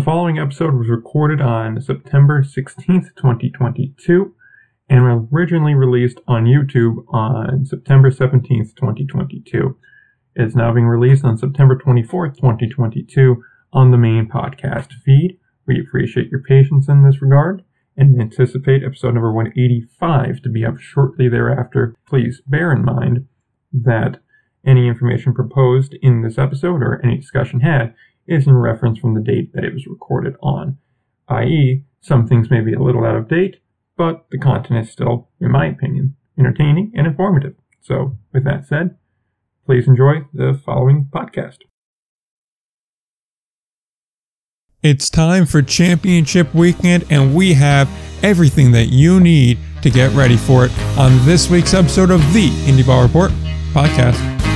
The following episode was recorded on September 16th, 2022, and originally released on YouTube on September 17th, 2022. It is now being released on September 24th, 2022, on the main podcast feed. We appreciate your patience in this regard and anticipate episode number 185 to be up shortly thereafter. Please bear in mind that any information proposed in this episode or any discussion had is in reference from the date that it was recorded on, i.e., some things may be a little out of date, but the content is still, in my opinion, entertaining and informative. So, with that said, please enjoy the following podcast. It's time for championship weekend, and we have everything that you need to get ready for it on this week's episode of the Indie Ball Report podcast.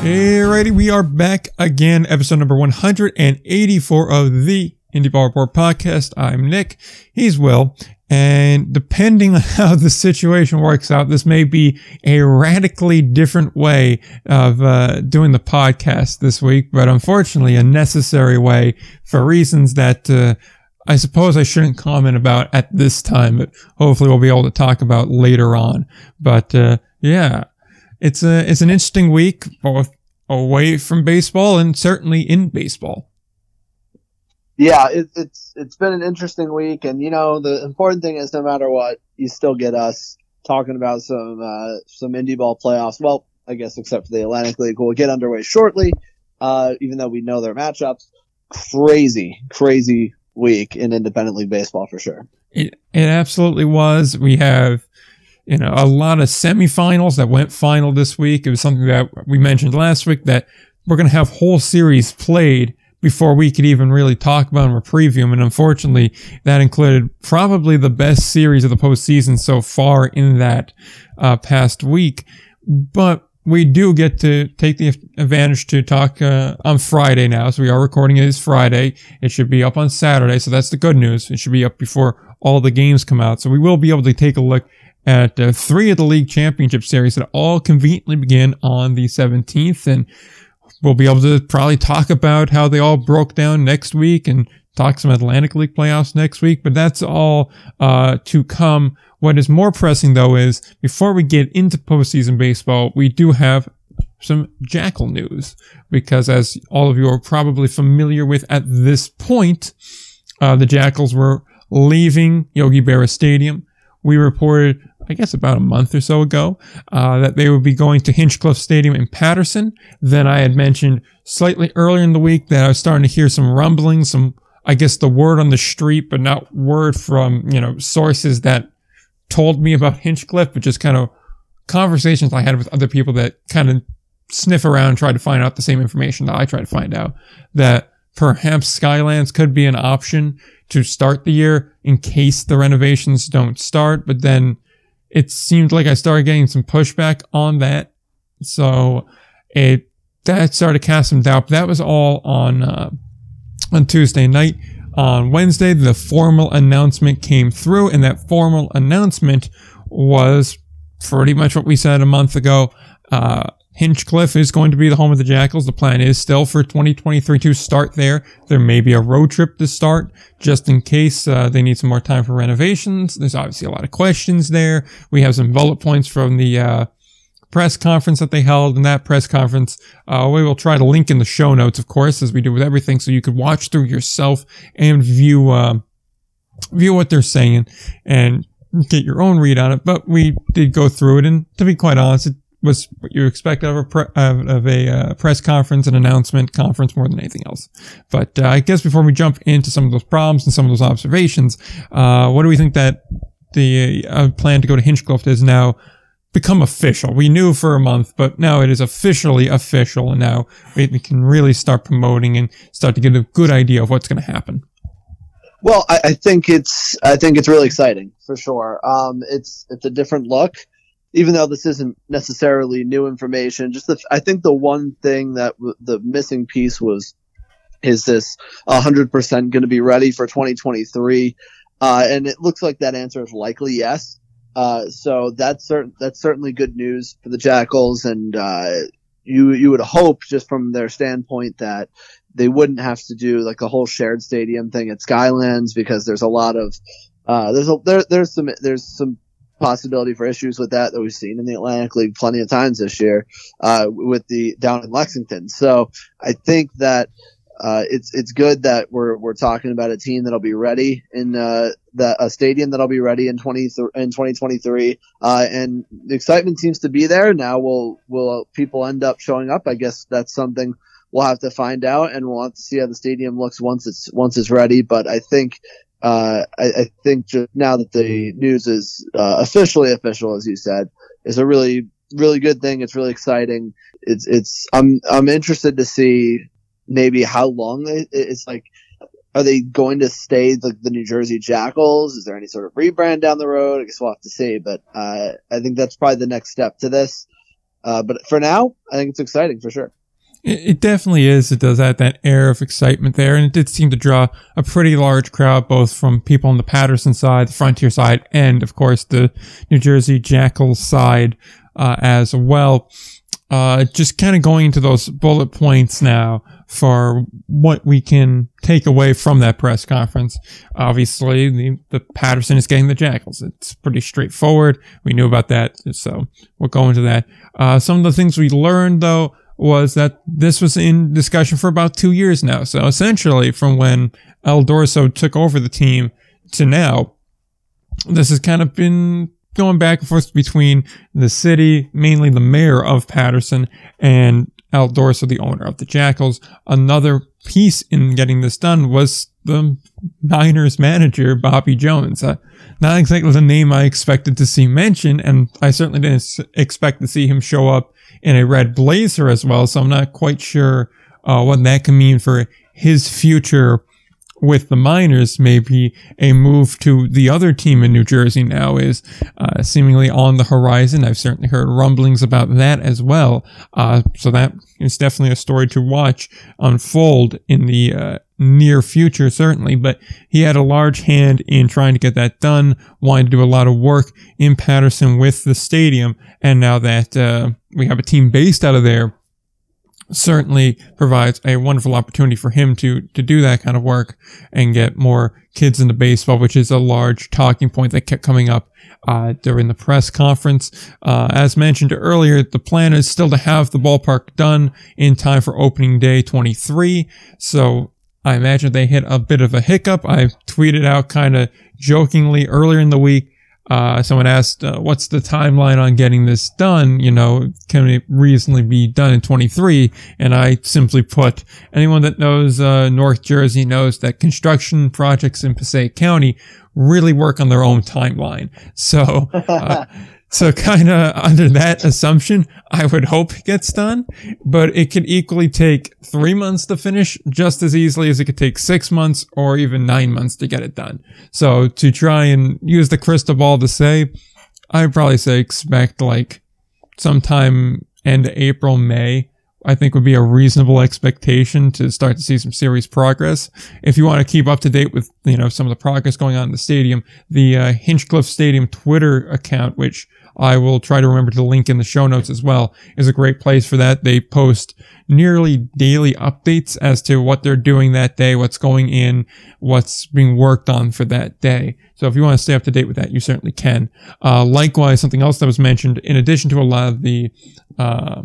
Alrighty, we are back again, episode number 184 of the Indie Ball Report podcast. I'm Nick. He's Will. And depending on how the situation works out, this may be a radically different way of uh, doing the podcast this week, but unfortunately a necessary way for reasons that uh, I suppose I shouldn't comment about at this time, but hopefully we'll be able to talk about later on. But uh, yeah, it's a it's an interesting week, both away from baseball and certainly in baseball yeah, it, it's it's been an interesting week, and you know the important thing is no matter what, you still get us talking about some uh, some indie ball playoffs. Well, I guess except for the Atlantic League, we'll get underway shortly. Uh, even though we know their matchups, crazy, crazy week in independent league baseball for sure. It it absolutely was. We have you know a lot of semifinals that went final this week. It was something that we mentioned last week that we're going to have whole series played before we could even really talk about them or preview them. And unfortunately, that included probably the best series of the postseason so far in that uh, past week. But we do get to take the advantage to talk uh, on Friday now. So we are recording it is Friday. It should be up on Saturday. So that's the good news. It should be up before all the games come out. So we will be able to take a look at uh, three of the league championship series that all conveniently begin on the 17th. And we'll be able to probably talk about how they all broke down next week and talk some Atlantic League playoffs next week, but that's all uh, to come. What is more pressing though is before we get into postseason baseball, we do have some Jackal news because as all of you are probably familiar with at this point, uh, the Jackals were leaving Yogi Berra Stadium. We reported I guess about a month or so ago, uh, that they would be going to Hinchcliffe Stadium in Paterson. Then I had mentioned slightly earlier in the week that I was starting to hear some rumblings, some, I guess the word on the street, but not word from, you know, sources that told me about Hinchcliffe, but just kind of conversations I had with other people that kind of sniff around try to find out the same information that I try to find out that perhaps Skylands could be an option to start the year in case the renovations don't start, but then it seemed like I started getting some pushback on that. So it, that started to cast some doubt. That was all on, uh, on Tuesday night. On Wednesday, the formal announcement came through and that formal announcement was pretty much what we said a month ago. Uh, Hinchcliffe is going to be the home of the Jackals. The plan is still for 2023 to start there. There may be a road trip to start just in case uh, they need some more time for renovations. There's obviously a lot of questions there. We have some bullet points from the uh, press conference that they held. In that press conference, uh, we will try to link in the show notes, of course, as we do with everything, so you could watch through yourself and view uh, view what they're saying and get your own read on it. But we did go through it, and to be quite honest, it was what you expect of a pre- of a uh, press conference, an announcement conference, more than anything else. But uh, I guess before we jump into some of those problems and some of those observations, uh, what do we think that the uh, plan to go to Hinchcliffe has now become official? We knew for a month, but now it is officially official, and now we, we can really start promoting and start to get a good idea of what's going to happen. Well, I, I, think it's I think it's really exciting for sure. Um, it's it's a different look even though this isn't necessarily new information, just the, I think the one thing that w- the missing piece was is this 100% going to be ready for 2023? Uh, and it looks like that answer is likely yes. Uh, so that's cer- that's certainly good news for the Jackals, and uh, you you would hope just from their standpoint that they wouldn't have to do like a whole shared stadium thing at Skylands because there's a lot of uh, there's a there, there's some there's some possibility for issues with that that we've seen in the Atlantic League plenty of times this year uh, with the down in Lexington. So I think that uh, it's it's good that we're we're talking about a team that'll be ready in uh, the a stadium that'll be ready in twenty in twenty twenty three, uh, and the excitement seems to be there. Now will will people end up showing up? I guess that's something we'll have to find out, and we'll have to see how the stadium looks once it's once it's ready. But I think uh, I, I, think just now that the news is uh, officially official, as you said, is a really really good thing. It's really exciting. It's it's I'm I'm interested to see maybe how long it, it's like. Are they going to stay the, the New Jersey Jackals? Is there any sort of rebrand down the road? I guess we'll have to see, but uh, I think that's probably the next step to this. Uh, but for now, I think it's exciting for sure. It, definitely is. It does add that air of excitement there, and it did seem to draw a pretty large crowd, both from people on the Paterson side, the Frontier side, and of course the New Jersey Jackals side uh, as well. Uh, just kind of going into those bullet points now for what we can take away from that press conference. Obviously, the, the Paterson is getting the Jackals. It's pretty straightforward. We knew about that, so we'll go into that. Uh, some of the things we learned, though, was that this was in discussion for about two years now. So essentially, from when Al Dorso took over the team to now, this has kind of been going back and forth between the city, mainly the mayor of Paterson, and Al Dorso, the owner of the Jackals. Another piece in getting this done was the Miners manager, Bobby Jones. Uh, not exactly the name I expected to see mentioned, and I certainly didn't expect to see him show up in a red blazer as well. So I'm not quite sure uh, what that can mean for his future with the Miners. Maybe a move to the other team in New Jersey now is uh, seemingly on the horizon. I've certainly heard rumblings about that as well. Uh, so that is definitely a story to watch unfold in the uh, near future, certainly, but he had a large hand in trying to get that done, wanted to do a lot of work in Paterson with the stadium. And now that uh, we have a team based out of there, certainly provides a wonderful opportunity for him to to do that kind of work and get more kids into baseball, which is a large talking point that kept coming up uh, during the press conference. Uh, as mentioned earlier, the plan is still to have the ballpark done in time for opening day 23. So I imagine they hit a bit of a hiccup. I tweeted out kind of jokingly earlier in the week. Uh, someone asked, uh, what's the timeline on getting this done? You know, can it reasonably be done in 23? And I simply put, anyone that knows, uh, North Jersey knows that construction projects in Passaic County really work on their own timeline. So, uh, So kind of under that assumption, I would hope it gets done, but it could equally take three months to finish just as easily as it could take six months or even nine months to get it done. So to try and use the crystal ball to say, I'd probably say expect like sometime end of April, May. I think would be a reasonable expectation to start to see some serious progress. If you want to keep up to date with, you know, some of the progress going on in the stadium, the uh, Hinchcliffe Stadium Twitter account, which I will try to remember to link in the show notes as well, is a great place for that. They post nearly daily updates as to what they're doing that day, what's going in, what's being worked on for that day. So if you want to stay up to date with that, you certainly can. Uh, likewise, something else that was mentioned, in addition to a lot of the, uh,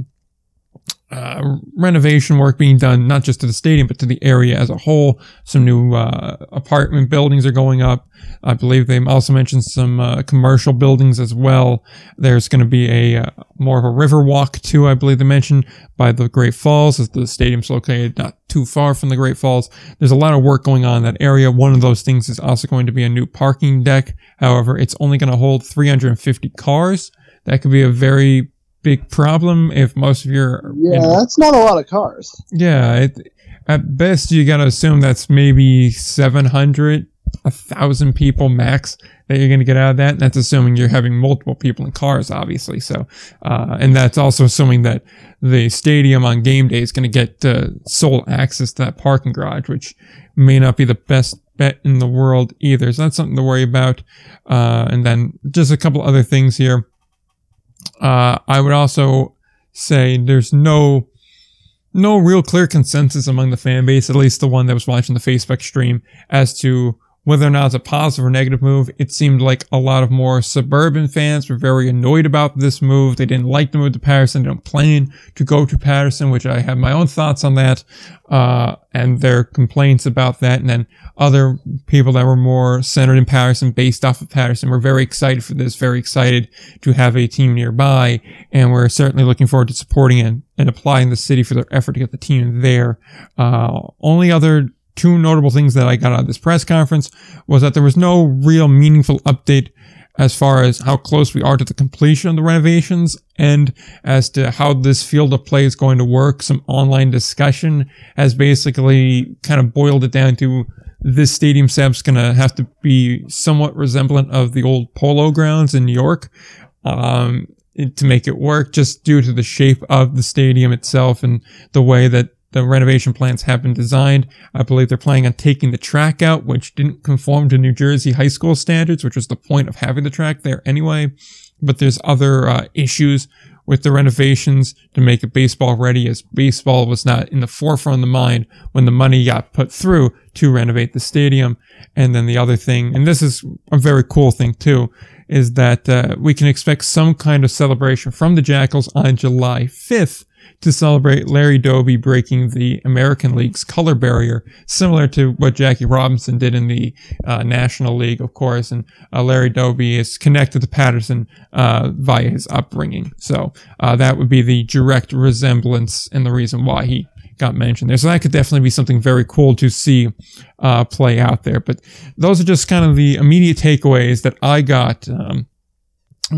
uh, renovation work being done, not just to the stadium, but to the area as a whole. Some new uh, apartment buildings are going up. I believe they also mentioned some uh, commercial buildings as well. There's going to be a uh, more of a river walk too. I believe they mentioned by the Great Falls, as the stadium's located not too far from the Great Falls. There's a lot of work going on in that area. One of those things is also going to be a new parking deck. However, it's only going to hold 350 cars. That could be a very big problem if most of your yeah you know, that's not a lot of cars yeah it, at best you gotta assume that's maybe 700 a thousand people max that you're going to get out of that. And that's assuming you're having multiple people in cars, obviously. So, uh, and that's also assuming that the stadium on game day is going to get uh, sole access to that parking garage, which may not be the best bet in the world either. So that's something to worry about. Uh, and then just a couple other things here. Uh, I would also say there's no no real clear consensus among the fan base, at least the one that was watching the Facebook stream, as to whether or not it's a positive or negative move, it seemed like a lot of more suburban fans were very annoyed about this move. They didn't like the move to Paterson. They don't plan to go to Paterson, which I have my own thoughts on that, uh, and their complaints about that. And then other people that were more centered in Paterson, based off of Paterson, were very excited for this, very excited to have a team nearby, and we're certainly looking forward to supporting and, and applying the city for their effort to get the team there. Uh, only other two notable things that I got out of this press conference was that there was no real meaningful update as far as how close we are to the completion of the renovations and as to how this field of play is going to work. Some online discussion has basically kind of boiled it down to this stadium setup's going to have to be somewhat resemblant of the old polo grounds in New York. Um, to make it work just due to the shape of the stadium itself and the way that the renovation plans have been designed. I believe they're planning on taking the track out, which didn't conform to New Jersey high school standards, which was the point of having the track there anyway. But there's other uh, issues with the renovations to make it baseball ready as baseball was not in the forefront of the mind when the money got put through to renovate the stadium. And then the other thing, and this is a very cool thing too, is that uh, we can expect some kind of celebration from the Jackals on July 5th to celebrate Larry Doby breaking the American League's color barrier, similar to what Jackie Robinson did in the uh, National League, of course. And uh, Larry Doby is connected to Paterson uh, via his upbringing. So uh, that would be the direct resemblance and the reason why he got mentioned there. So that could definitely be something very cool to see uh, play out there. But those are just kind of the immediate takeaways that I got. Um,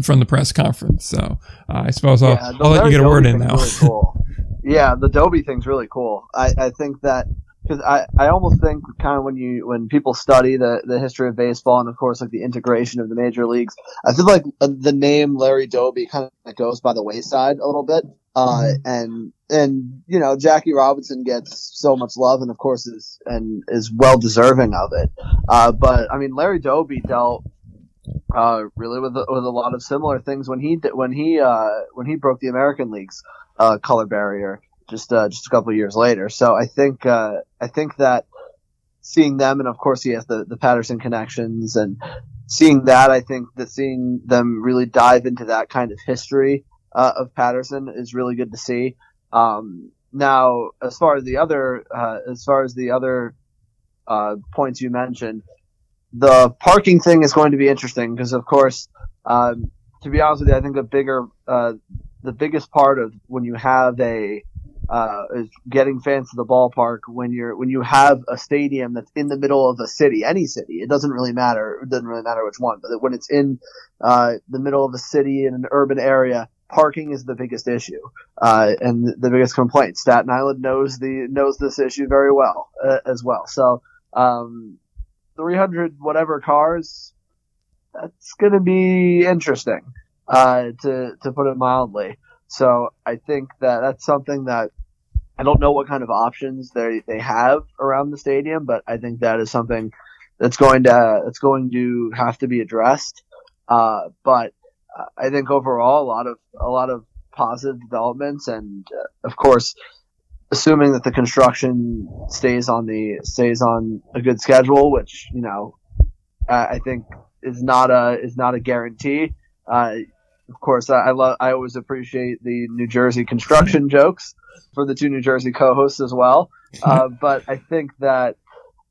from the press conference. So uh, I suppose I'll, yeah, I'll let you get a word in now. Really cool. yeah, the Doby thing's really cool. I, I think that because I, I almost think kind of when you when people study the, the history of baseball and of course like the integration of the major leagues, I feel like uh, the name Larry Doby kind of goes by the wayside a little bit. Uh, mm-hmm. and and you know Jackie Robinson gets so much love and of course is and is well deserving of it. Uh, but I mean Larry Doby dealt uh, really with with a lot of similar things when he when he uh, when he broke the American League's uh, color barrier just uh, just a couple years later. So I think uh, I think that seeing them and of course he has the the Paterson connections and seeing that I think that seeing them really dive into that kind of history uh, of Paterson is really good to see. Um, now, as far as the other as far as the other points you mentioned the parking thing is going to be interesting because, of course, um, to be honest with you, I think the bigger, uh, the biggest part of when you have a uh, is getting fans to the ballpark when you're when you have a stadium that's in the middle of a city, any city. It doesn't really matter. It doesn't really matter which one, but when it's in uh, the middle of a city in an urban area, parking is the biggest issue uh, and the biggest complaint. Staten Island knows the knows this issue very well uh, as well. So um, 300 whatever cars, that's going to be interesting, uh, to, to put it mildly. So I think that that's something that I don't know what kind of options they, they have around the stadium, but I think that is something that's going to, that's going to have to be addressed. Uh, but I think overall a lot of, a lot of positive developments and uh, of course assuming that the construction stays on the stays on a good schedule, which you know I think is not a is not a guarantee. Uh, of course, I, I love I always appreciate the New Jersey construction jokes for the two New Jersey co-hosts as well. Uh, but I think that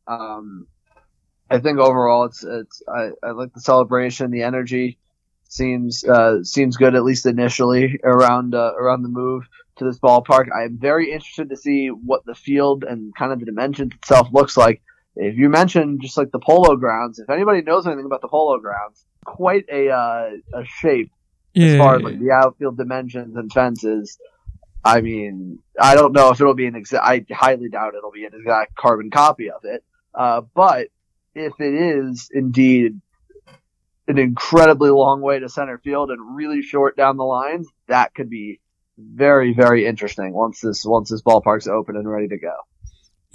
um, I think overall it's it's I, I like the celebration, the energy seems uh, seems good at least initially around uh, around the move to this ballpark. I am very interested to see what the field and kind of the dimensions itself looks like. If you mentioned just like the polo grounds, if anybody knows anything about the polo grounds, quite a uh, a shape yeah, as far as like the outfield dimensions and fences. I mean, I don't know if it'll be an exact. I highly doubt it'll be an exact carbon copy of it. Uh, but if it is indeed an incredibly long way to center field and really short down the lines, that could be very very interesting once this once this ballpark's open and ready to go.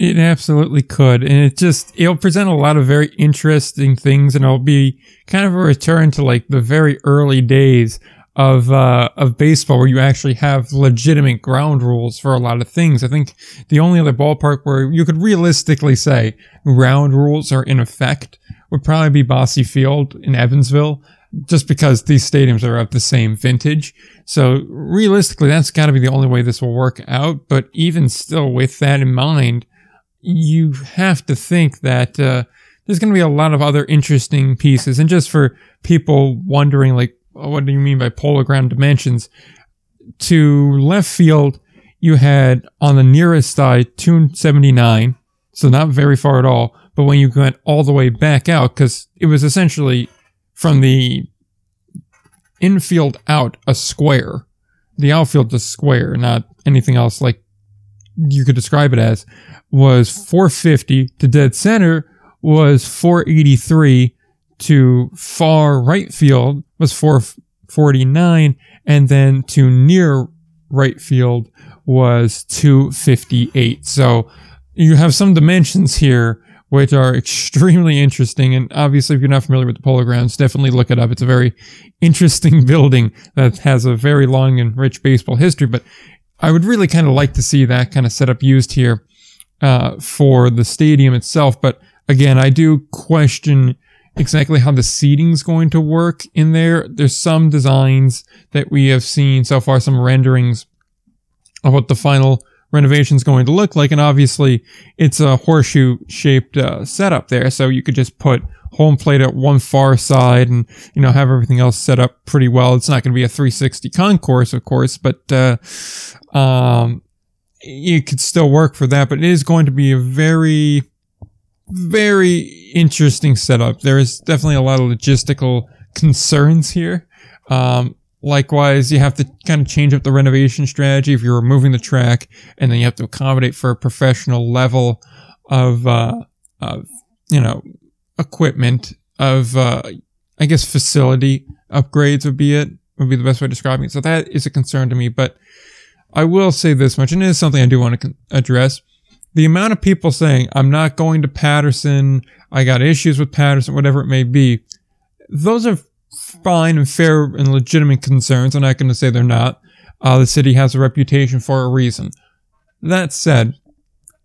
It absolutely could. And it just, it'll present a lot of very interesting things and it'll be kind of a return to like the very early days of, uh, of baseball where you actually have legitimate ground rules for a lot of things. I think the only other ballpark where you could realistically say ground rules are in effect would probably be Bosse Field in Evansville just because these stadiums are of the same vintage. So realistically, that's got to be the only way this will work out. But even still, with that in mind, you have to think that uh, there's going to be a lot of other interesting pieces. And just for people wondering, like, oh, what do you mean by pologram dimensions? To left field, you had on the nearest side 279, so not very far at all. But when you went all the way back out, because it was essentially from the infield out a square, the outfield a square, not anything else like you could describe it as was 450 to dead center was 483 to far right field was 449 and then to near right field was 258 so you have some dimensions here which are extremely interesting and obviously if you're not familiar with the polo grounds definitely look it up it's a very interesting building that has a very long and rich baseball history but i would really kind of like to see that kind of setup used here uh, for the stadium itself. But again, I do question exactly how the seating's going to work in there. There's some designs that we have seen so far, some renderings of what the final renovation is going to look like. And obviously, it's a horseshoe shaped uh, setup there. So you could just put home plate at one far side and, you know, have everything else set up pretty well. It's not going to be a 360 concourse, of course, but, uh, um, it could still work for that, but it is going to be a very, very interesting setup. There is definitely a lot of logistical concerns here. Um, likewise, you have to kind of change up the renovation strategy if you're removing the track, and then you have to accommodate for a professional level of, uh, of you know, equipment of, uh, I guess facility upgrades would be it would be the best way of describing it. So that is a concern to me, but I will say this much, and it is something I do want to address. The amount of people saying, I'm not going to Paterson, I got issues with Paterson, whatever it may be, those are fine and fair and legitimate concerns. I'm not going to say they're not. Uh, the city has a reputation for a reason. That said,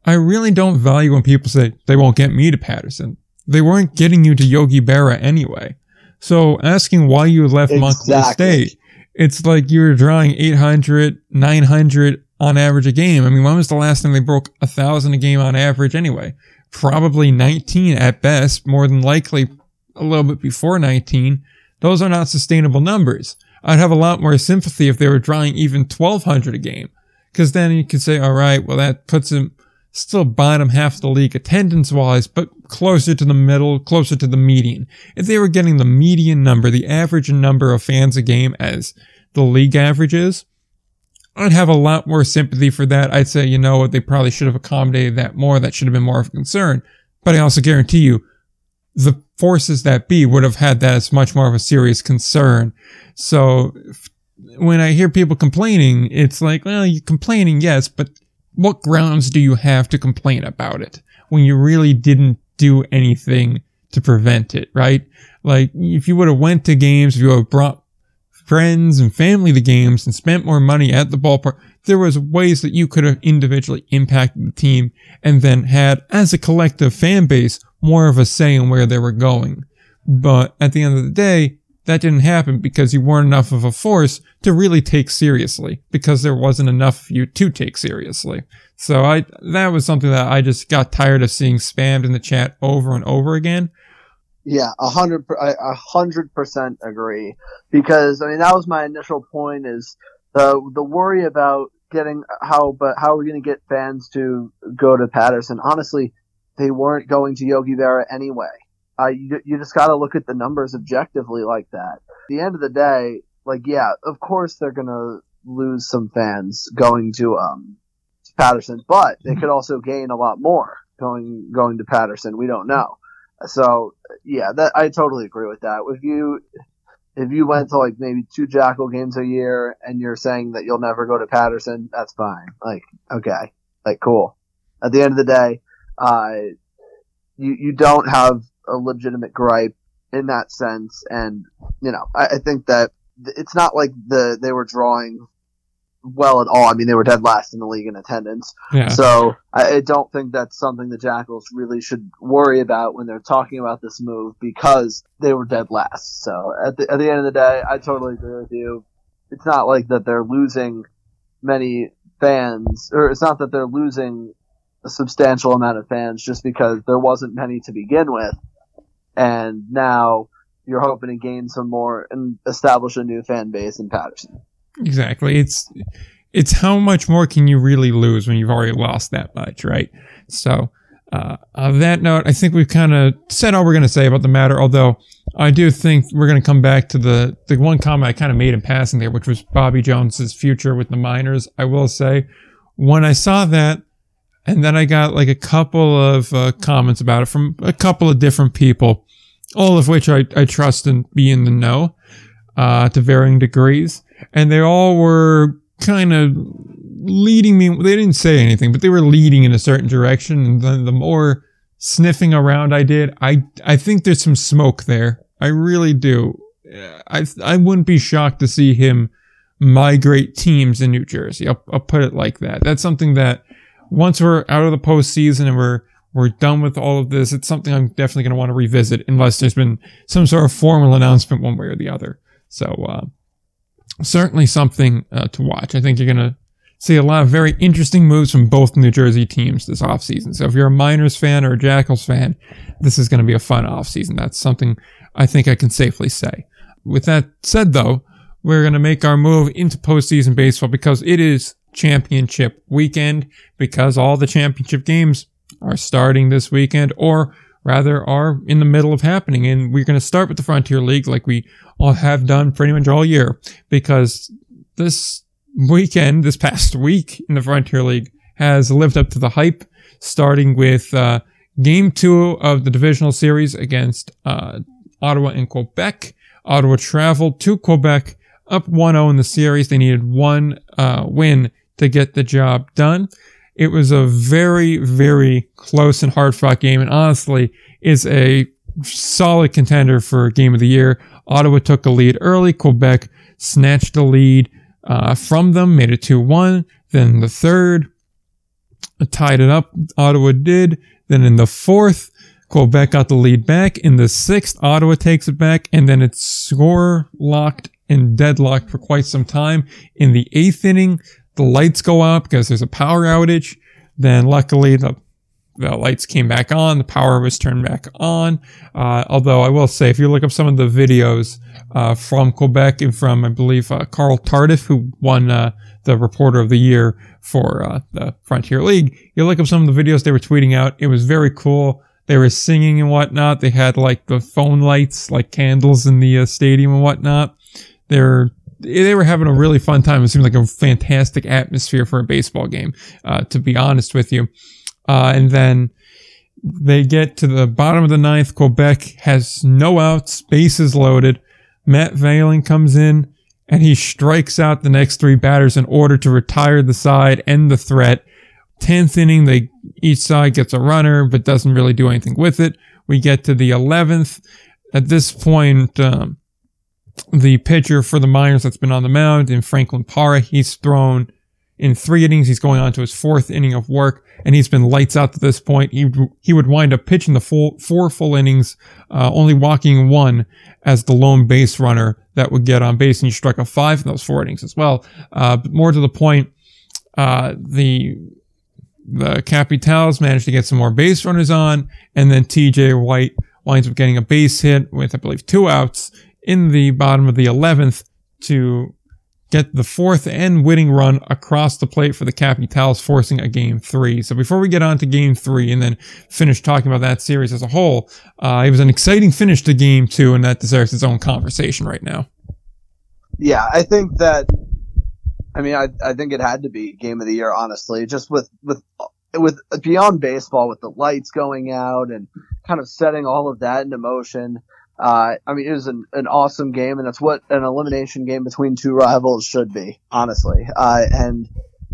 I really don't value when people say they won't get me to Paterson. They weren't getting you to Yogi Berra anyway. So asking why you left exactly. Montclair State it's like you're drawing 800, 900 on average a game. I mean, when was the last time they broke a thousand a game on average anyway? Probably 19 at best, more than likely a little bit before 19. Those are not sustainable numbers. I'd have a lot more sympathy if they were drawing even 1200 a game. Cause then you could say, all right, well, that puts them still bottom half of the league attendance wise, but closer to the middle, closer to the median. If they were getting the median number, the average number of fans a game as the league average is, I'd have a lot more sympathy for that. I'd say, you know what, they probably should have accommodated that more. That should have been more of a concern. But I also guarantee you, the forces that be would have had that as much more of a serious concern. So when I hear people complaining, it's like, well, you're complaining, yes, but what grounds do you have to complain about it when you really didn't do anything to prevent it, right? Like, if you would have went to games, if you would have brought friends and family to games and spent more money at the ballpark, there was ways that you could have individually impacted the team and then had, as a collective fan base, more of a say in where they were going. But at the end of the day, that didn't happen because you weren't enough of a force to really take seriously because there wasn't enough of you to take seriously. So I, that was something that I just got tired of seeing spammed in the chat over and over again. Yeah, a hundred, a hundred percent agree. Because I mean, that was my initial point: is the the worry about getting how, but how are we going to get fans to go to Paterson? Honestly, they weren't going to Yogi Berra anyway. Uh, you, you just got to look at the numbers objectively like that. At the end of the day, like, yeah, of course they're going to lose some fans going to, um, to Paterson, but they could also gain a lot more going, going to Paterson. We don't know. So, yeah, that, I totally agree with that. If you, if you went to like maybe two Jackal games a year and you're saying that you'll never go to Paterson, that's fine. Like, okay, like cool. At the end of the day, Uh, you you don't have a legitimate gripe in that sense, and you know I, I think that it's not like the they were drawing well at all. I mean, they were dead last in the league in attendance. Yeah. So I, I don't think that's something the Jackals really should worry about when they're talking about this move because they were dead last. So at the, at the end of the day, I totally agree with you. It's not like that they're losing many fans, or it's not that they're losing a substantial amount of fans just because there wasn't many to begin with. And now you're hoping to gain some more and establish a new fan base in Paterson. Exactly. It's it's how much more can you really lose when you've already lost that much, right? So, uh, on that note, I think we've kind of said all we're going to say about the matter. Although I do think we're going to come back to the the one comment I kind of made in passing there, which was Bobby Jones's future with the Miners. I will say, when I saw that, and then I got like a couple of uh, comments about it from a couple of different people, all of which I, I trust and be in the know uh, to varying degrees and they all were kind of leading me. They didn't say anything, but they were leading in a certain direction. And then the more sniffing around I did, I I think there's some smoke there. I really do. I I wouldn't be shocked to see him migrate teams in New Jersey. I'll, I'll put it like that. That's something that once we're out of the postseason and we're we're done with all of this, it's something I'm definitely going to want to revisit unless there's been some sort of formal announcement one way or the other. So, uh, certainly something uh, to watch. I think you're going to see a lot of very interesting moves from both New Jersey teams this offseason. So if you're a Miners fan or a Jackals fan, this is going to be a fun offseason. That's something I think I can safely say. With that said, though, we're going to make our move into postseason baseball because it is championship weekend because all the championship games are starting this weekend or rather are in the middle of happening. And we're going to start with the Frontier League like we all have done pretty much all year because this weekend, this past week in the Frontier League has lived up to the hype, starting with uh, game two of the divisional series against uh, Ottawa and Quebec. Ottawa traveled to Quebec up 1-0 in the series. They needed one uh, win to get the job done. It was a very, very close and hard fought game, and honestly, is a solid contender for game of the year. Ottawa took a lead early. Quebec snatched the lead uh, from them, made it 2 1. Then the third, tied it up. Ottawa did. Then in the fourth, Quebec got the lead back. In the sixth, Ottawa takes it back, and then it's score locked and deadlocked for quite some time. In the eighth inning, the lights go out because there's a power outage. Then luckily the the lights came back on, the power was turned back on. Uh, although I will say, if you look up some of the videos uh, from Quebec and from, I believe, uh, Carl Tardif, who won uh, the Reporter of the Year for uh, the Frontier League, you look up some of the videos they were tweeting out. It was very cool. They were singing and whatnot. They had like the phone lights, like candles in the uh, stadium and whatnot. They're they were having a really fun time. It seemed like a fantastic atmosphere for a baseball game, uh, to be honest with you. Uh, and then they get to the bottom of the ninth. Quebec has no outs, bases loaded. Matt Vallon comes in and he strikes out the next three batters in order to retire the side, end the threat. Tenth inning, they each side gets a runner, but doesn't really do anything with it. We get to the eleventh. At this point, um, the pitcher for the Miners that's been on the mound in Franklin Parra. He's thrown in three innings. He's going on to his fourth inning of work, and he's been lights out to this point. He he would wind up pitching the full four full innings, uh, only walking one as the lone base runner that would get on base, and he struck a five in those four innings as well. Uh, but more to the point, uh, the the Capitals managed to get some more base runners on, and then T.J. White winds up getting a base hit with, I believe, two outs in the bottom of the 11th to get the fourth and winning run across the plate for the Capitals, forcing a game three. So before we get on to game three and then finish talking about that series as a whole, uh, it was an exciting finish to game two, and that deserves its own conversation right now. Yeah, I think that. I mean, I I think it had to be game of the year, honestly. Just with with with beyond baseball, with the lights going out and kind of setting all of that into motion. Uh, I mean, it was an, an awesome game, and that's what an elimination game between two rivals should be, honestly. Uh, and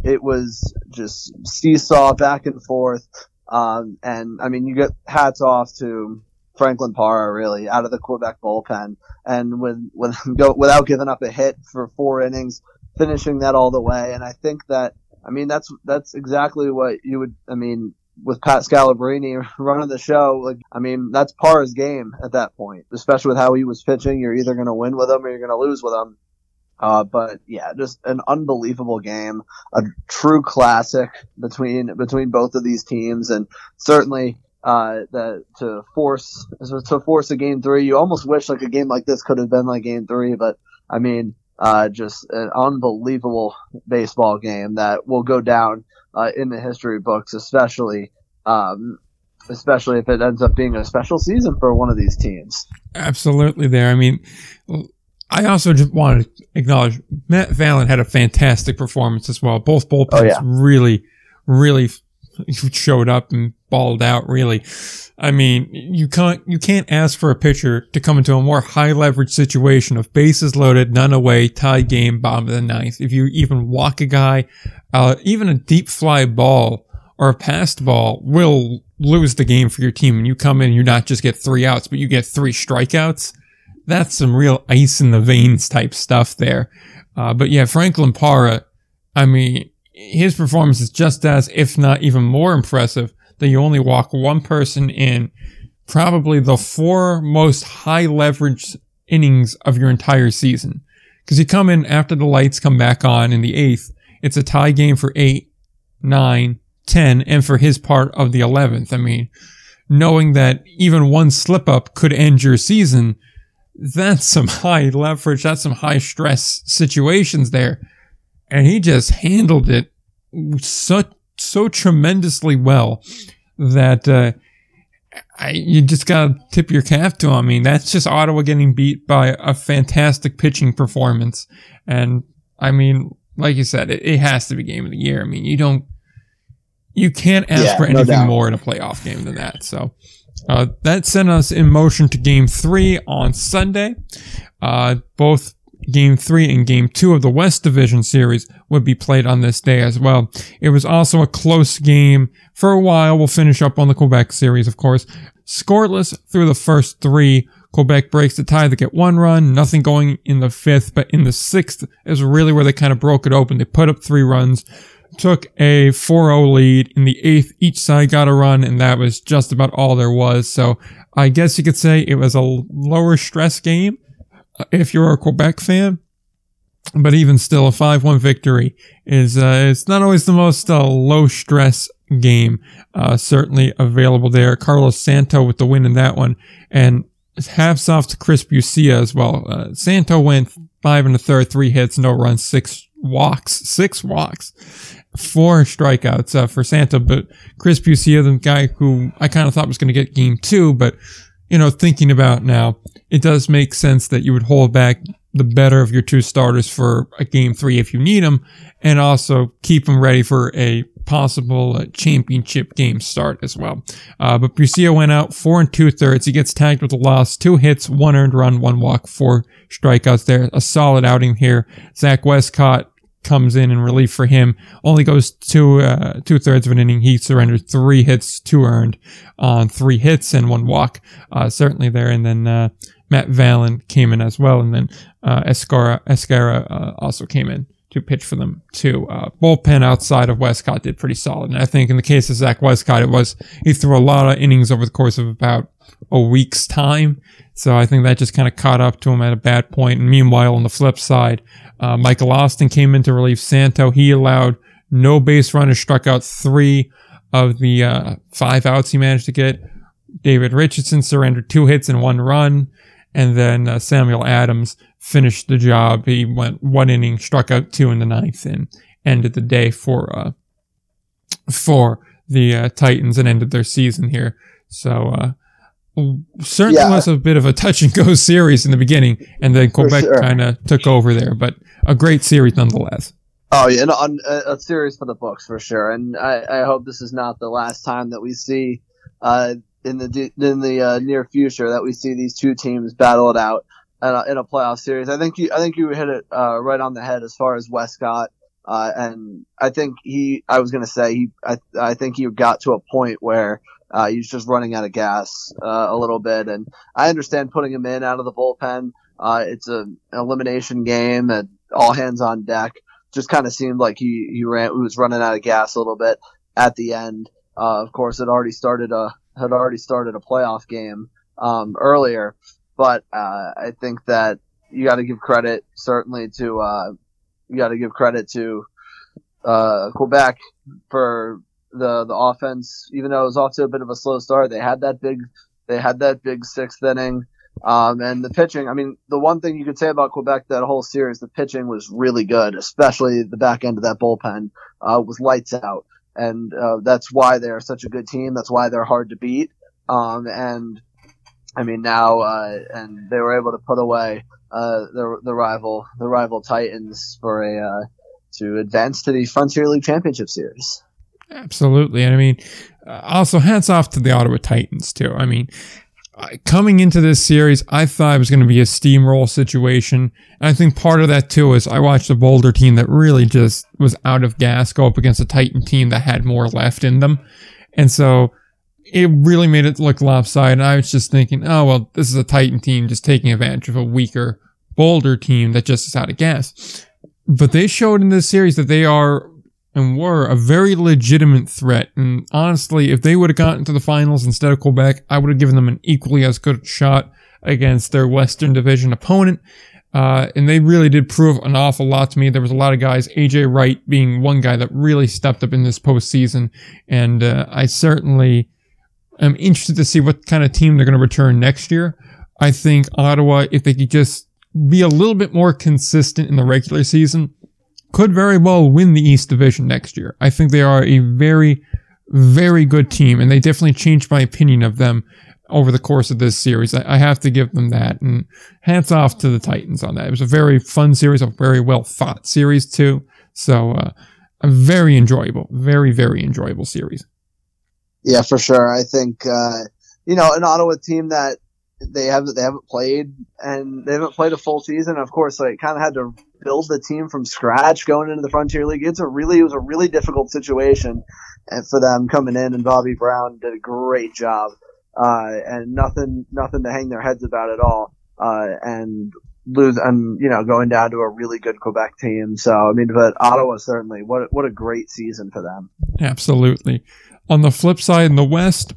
it was just seesaw back and forth. Um, and I mean, you get hats off to Franklin Parra really out of the Quebec bullpen and with, with go, without giving up a hit for four innings, finishing that all the way. And I think that, I mean, that's, that's exactly what you would, I mean, with Pat Scalabrini running the show, like I mean, that's Parra's game at that point, especially with how he was pitching. You're either going to win with him or you're going to lose with him. Uh, but yeah, just an unbelievable game, a true classic between between both of these teams, and certainly uh, that to force to force a game three. You almost wish like a game like this could have been like game three, but I mean, uh, just an unbelievable baseball game that will go down uh, in the history books, especially um, especially if it ends up being a special season for one of these teams. Absolutely, there. I mean, I also just wanted to acknowledge Matt Vallon had a fantastic performance as well. Both bullpens oh, yeah. really, really showed up and balled out. Really, I mean, you can't you can't ask for a pitcher to come into a more high leverage situation of bases loaded, none away, tie game, bottom of the ninth. If you even walk a guy, uh, even a deep fly ball or a passed ball will lose the game for your team. And you come in, you not just get three outs, but you get three strikeouts that's some real ice in the veins type stuff there. Uh, but yeah, Franklin Parra, I mean, his performance is just as, if not even more impressive, that you only walk one person in probably the four most high leverage innings of your entire season. Cause you come in after the lights come back on in the eighth, it's a tie game for eight, nine, ten, and for his part of the 11th. I mean, knowing that even one slip up could end your season, that's some high leverage. That's some high stress situations there. And he just handled it so, so tremendously well that, uh, I, you just gotta tip your cap to. I mean, that's just Ottawa getting beat by a fantastic pitching performance. And I mean, like you said, it, it has to be game of the year. I mean, you don't, you can't ask yeah, for anything no more in a playoff game than that. So, uh, that sent us in motion to game three on Sunday. Uh, both game three and game two of the West Division series would be played on this day as well. It was also a close game for a while. We'll finish up on the Quebec series, of course. Scoreless through the first three. Quebec breaks the tie. They get one run, nothing going in the fifth, but in the sixth is really where they kind of broke it open. They put up three runs took a 4-0 lead in the eighth. Each side got a run, and that was just about all there was. So I guess you could say it was a lower stress game if you're a Quebec fan. But even still, a 5-1 victory is uh, it's not always the most uh, low stress game. Uh, certainly available there. Carlos Santo with the win in that one, and hats off to Chris Bucia as well. Uh, Santo went five and a third, three hits, no runs, six walks, six walks four strikeouts uh, for Santo. but Chris Bucia, the guy who I kind of thought was going to get game two, but you know, thinking about now, it does make sense that you would hold back the better of your two starters for a game three if you need them, and also keep them ready for a possible uh, championship game start as well. Uh, but Bucia went out four and two thirds. He gets tagged with a loss, two hits, one earned run, one walk, four strikeouts there. A solid outing here. Zach Westcott comes in in relief for him. Only goes two uh, two thirds of an inning. He surrendered three hits, two earned on three hits and one walk. Uh, certainly there. And then uh, Matt Vallon came in as well. And then uh, Escara Escara uh, also came in to pitch for them too. Uh, bullpen outside of Westcott did pretty solid. And I think in the case of Zach Westcott, it was he threw a lot of innings over the course of about a week's time. So I think that just kind of caught up to him at a bad point. And meanwhile, on the flip side, uh, Michael Austin came in to relieve Santo. He allowed no base runners, struck out three of the uh, five outs he managed to get. David Richardson surrendered two hits and one run. And then uh, Samuel Adams finished the job. He went one inning, struck out two in the ninth, and ended the day for uh, for the uh, Titans and ended their season here. So uh, certainly yeah. was a bit of a touch and go series in the beginning, and then Quebec sure. kind of took over there. But a great series nonetheless. Oh yeah, no, a, a, series for the books for sure, and I, I, hope this is not the last time that we see uh, in the in the uh, near future that we see these two teams battle it out in a, in a playoff series. I think you I think you hit it uh, right on the head as far as Westcott Uh, and I think he, I was going to say, he, I, I think he got to a point where uh, he was just running out of gas uh, a little bit. And I understand putting him in out of the bullpen. Uh, it's a, an elimination game and all hands on deck. Just kind of seemed like he, he ran, he was running out of gas a little bit at the end. Uh, of course, it already started a, had already started a playoff game, um, earlier. But, uh, I think that you got to give credit certainly to, uh, you got to give credit to, Quebec for the the offense, even though it was off to a bit of a slow start, they had that big they had that big sixth inning. Um, and the pitching, I mean, the one thing you could say about Quebec that whole series, the pitching was really good, especially the back end of that bullpen uh, was lights out, and uh, that's why they're such a good team. That's why they're hard to beat. Um, and I mean now, uh, and they were able to put away uh, the the rival the rival Titans for a uh, to advance to the Frontier League Championship Series. Absolutely. And I mean, uh, also hats off to the Ottawa Titans, too. I mean, coming into this series, I thought it was going to be a steamroll situation. And I think part of that, too, is I watched a Boulder team that really just was out of gas go up against a Titan team that had more left in them. And so it really made it look lopsided. And I was just thinking, oh, well, this is a Titan team just taking advantage of a weaker Boulder team that just is out of gas. But they showed in this series that they are and were a very legitimate threat. And honestly, if they would have gotten to the finals instead of Quebec, I would have given them an equally as good shot against their Western Division opponent. Uh, and they really did prove an awful lot to me. There was a lot of guys, AJ Wright being one guy that really stepped up in this postseason. And uh, I certainly am interested to see what kind of team they're going to return next year. I think Ottawa, if they could just be a little bit more consistent in the regular season, could very well win the East Division next year. I think they are a very, very good team, and they definitely changed my opinion of them over the course of this series. I, I, have to give them that, and hats off to the Titans on that. It was a very fun series, a very well thought series too. So, uh, a very enjoyable, very very enjoyable series. Yeah, for sure. I think uh, you know an Ottawa team that they haven't they haven't played and they haven't played a full season. Of course, they kind of had to build the team from scratch going into the Frontier League. It's a really it was a really difficult situation for them coming in, and Bobby Brown did a great job. Uh, and nothing nothing to hang their heads about at all. Uh, and lose and you know going down to a really good Quebec team. So I mean, but Ottawa certainly what what a great season for them. Absolutely. On the flip side, in the West,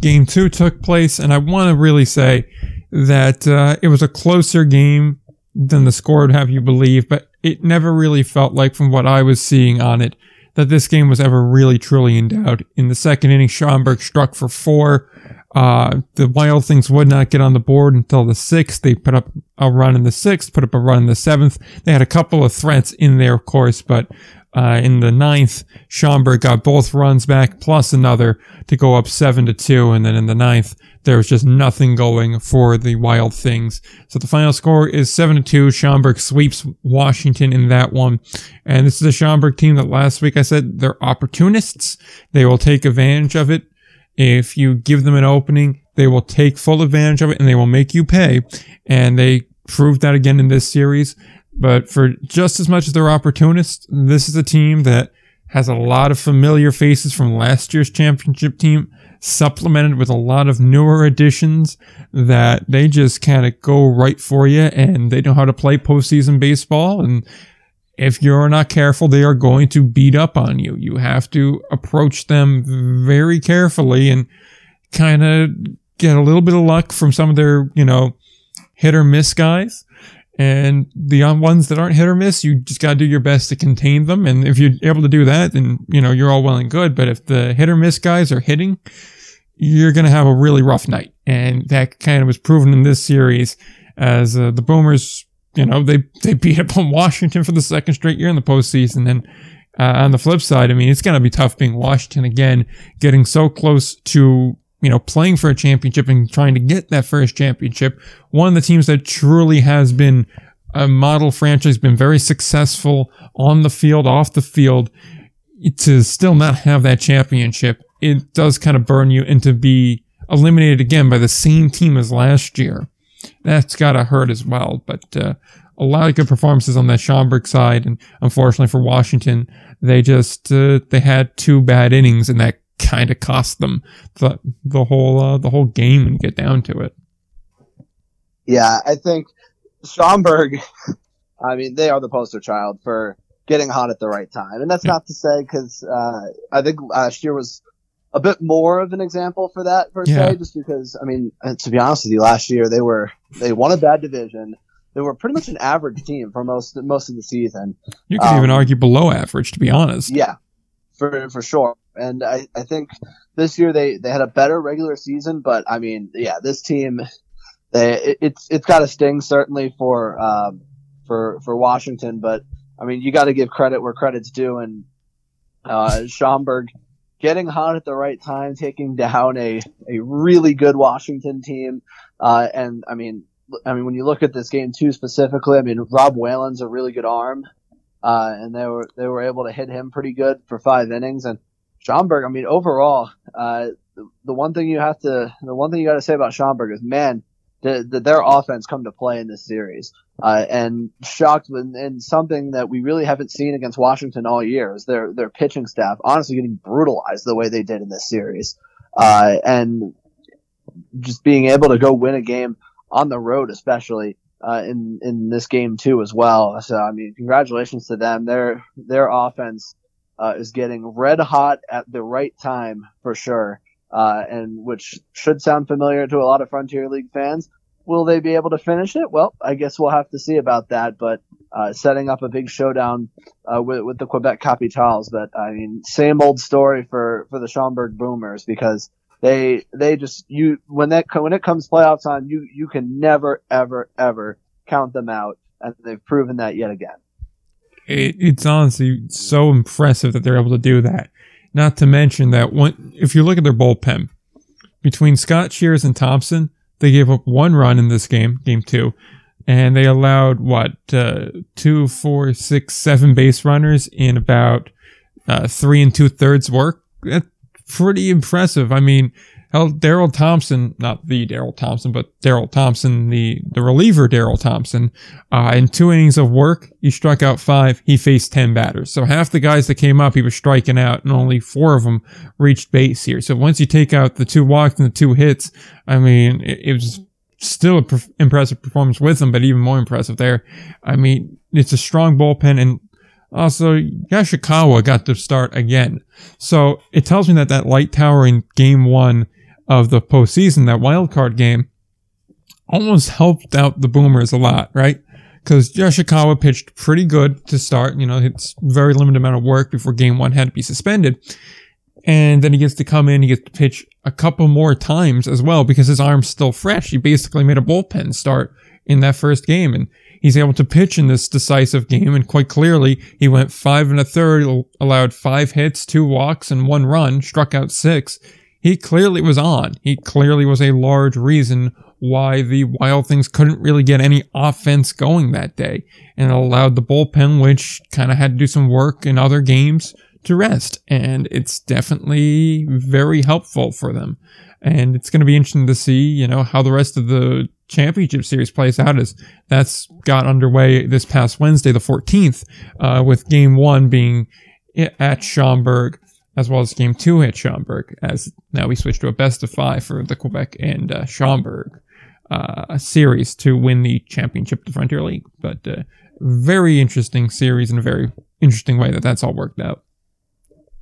game two took place, and I want to really say that uh, it was a closer game than the score would have you believe, but it never really felt like, from what I was seeing on it, that this game was ever really truly in doubt. In the second inning, Schaumburg struck for four. Uh, the Wild Things would not get on the board until the sixth. They put up a run in the sixth, put up a run in the seventh. They had a couple of threats in there, of course, but uh, in the ninth, Schaumburg got both runs back plus another to go up seven to two, and then in the ninth, there was just nothing going for the Wild Things. So the final score is seven to two. Schaumburg sweeps Washington in that one, and this is a Schaumburg team that last week I said they're opportunists. They will take advantage of it. If you give them an opening, they will take full advantage of it and they will make you pay. And they proved that again in this series. But for just as much as they're opportunists, this is a team that has a lot of familiar faces from last year's championship team, supplemented with a lot of newer additions that they just kind of go right for you and they know how to play postseason baseball. And if you're not careful, they are going to beat up on you. You have to approach them very carefully and kind of get a little bit of luck from some of their, you know, hit or miss guys and the ones that aren't hit or miss, you just got to do your best to contain them. And if you're able to do that, then, you know, you're all well and good. But if the hit or miss guys are hitting, you're going to have a really rough night. And that kind of was proven in this series as uh, the Boomers, you know, they, they beat up on Washington for the second straight year in the postseason. And uh, on the flip side, I mean, it's going to be tough being Washington again, getting so close to you know, playing for a championship and trying to get that first championship. One of the teams that truly has been a model franchise, been very successful on the field, off the field, to still not have that championship, it does kind of burn you and to be eliminated again by the same team as last year. That's gotta hurt as well. But uh, a lot of good performances on that Schaumburg side, and unfortunately for Washington, they just uh, they had two bad innings, in that kind of cost them the the whole uh, the whole game and get down to it. Yeah, I think Schaumburg. I mean, they are the poster child for getting hot at the right time, and that's not to say because uh, I think last year was a bit more of an example for that per Yeah. se, just because I mean, to be honest with you, last year they were they won a bad division. They were pretty much an average team for most most of the season. You could even Um, argue below average, to be honest. Yeah, for for sure. And I, I think this year they, they had a better regular season, but I mean, yeah, this team, they it, it's it's got a sting certainly for um, for for Washington, but I mean, you got to give credit where credit's due, and uh, Schaumburg getting hot at the right time, taking down a a really good Washington team, uh, and I mean. I mean, when you look at this game too specifically, I mean, Rob Whalen's a really good arm uh, and they were they were able to hit him pretty good for five innings. And Schaumburg, I mean, overall, uh, the, one thing you have to the one thing you got to say about Schaumburg is, man, did, did their offense come to play in this series? Uh, and shocked when and something that we really haven't seen against Washington all year is their their pitching staff honestly getting brutalized the way they did in this series, uh, and just being able to go win a game on the road, especially uh, in in this game too as well. So I mean, congratulations to them. Their their offense uh, is getting red hot at the right time for sure, uh, and which should sound familiar to a lot of Frontier League fans. Will they be able to finish it? Well, I guess we'll have to see about that. But uh, setting up a big showdown uh, with with the Quebec Capitals. But I mean, same old story for for the Schaumburg Boomers because they they just you when that when it comes playoffs on you you can never ever ever count them out and they've proven that yet again it, it's honestly so impressive that they're able to do that. Not to mention that if you look at their bullpen, between Scott Shears and Thompson, they gave up one run in this game, game two, and they allowed what uh, two, four, six, seven base runners in about uh, three and two thirds work. That's pretty impressive. I mean, hell, Daryl Thompson, not the Daryl Thompson, but Daryl Thompson, the the reliever Daryl Thompson, uh, in two innings of work, he struck out five. He faced 10 batters. So half the guys that came up, he was striking out, and only four of them reached base here. So once you take out the two walks and the two hits, I mean, it, it was still an perf- impressive performance with them, but even more impressive there. I mean, it's a strong bullpen, and also Yoshikawa got to start again. So it tells me that that light tower in game one of the postseason, that wild card game, almost helped out the Boomers a lot, right? Because Yoshikawa pitched pretty good to start. You know, it's very limited amount of work before game one had to be suspended. And then he gets to come in, he gets to pitch a couple more times as well because his arm's still fresh. He basically made a bullpen start in that first game and he's able to pitch in this decisive game. And quite clearly, he went five and a third, allowed five hits, two walks, and one run, struck out six. He clearly was on. He clearly was a large reason why the Wild Things couldn't really get any offense going that day. And it allowed the bullpen, which kind of had to do some work in other games, to rest. And it's definitely very helpful for them. And it's going to be interesting to see, you know, how the rest of the championship series plays out as that's got underway this past Wednesday, the 14th, uh, with game one being at Schaumburg, as well as game two at Schaumburg, as now we switch to a best of five for the Quebec and uh, Schaumburg uh, series to win the championship, the Frontier League. But uh, very interesting series in a very interesting way that that's all worked out.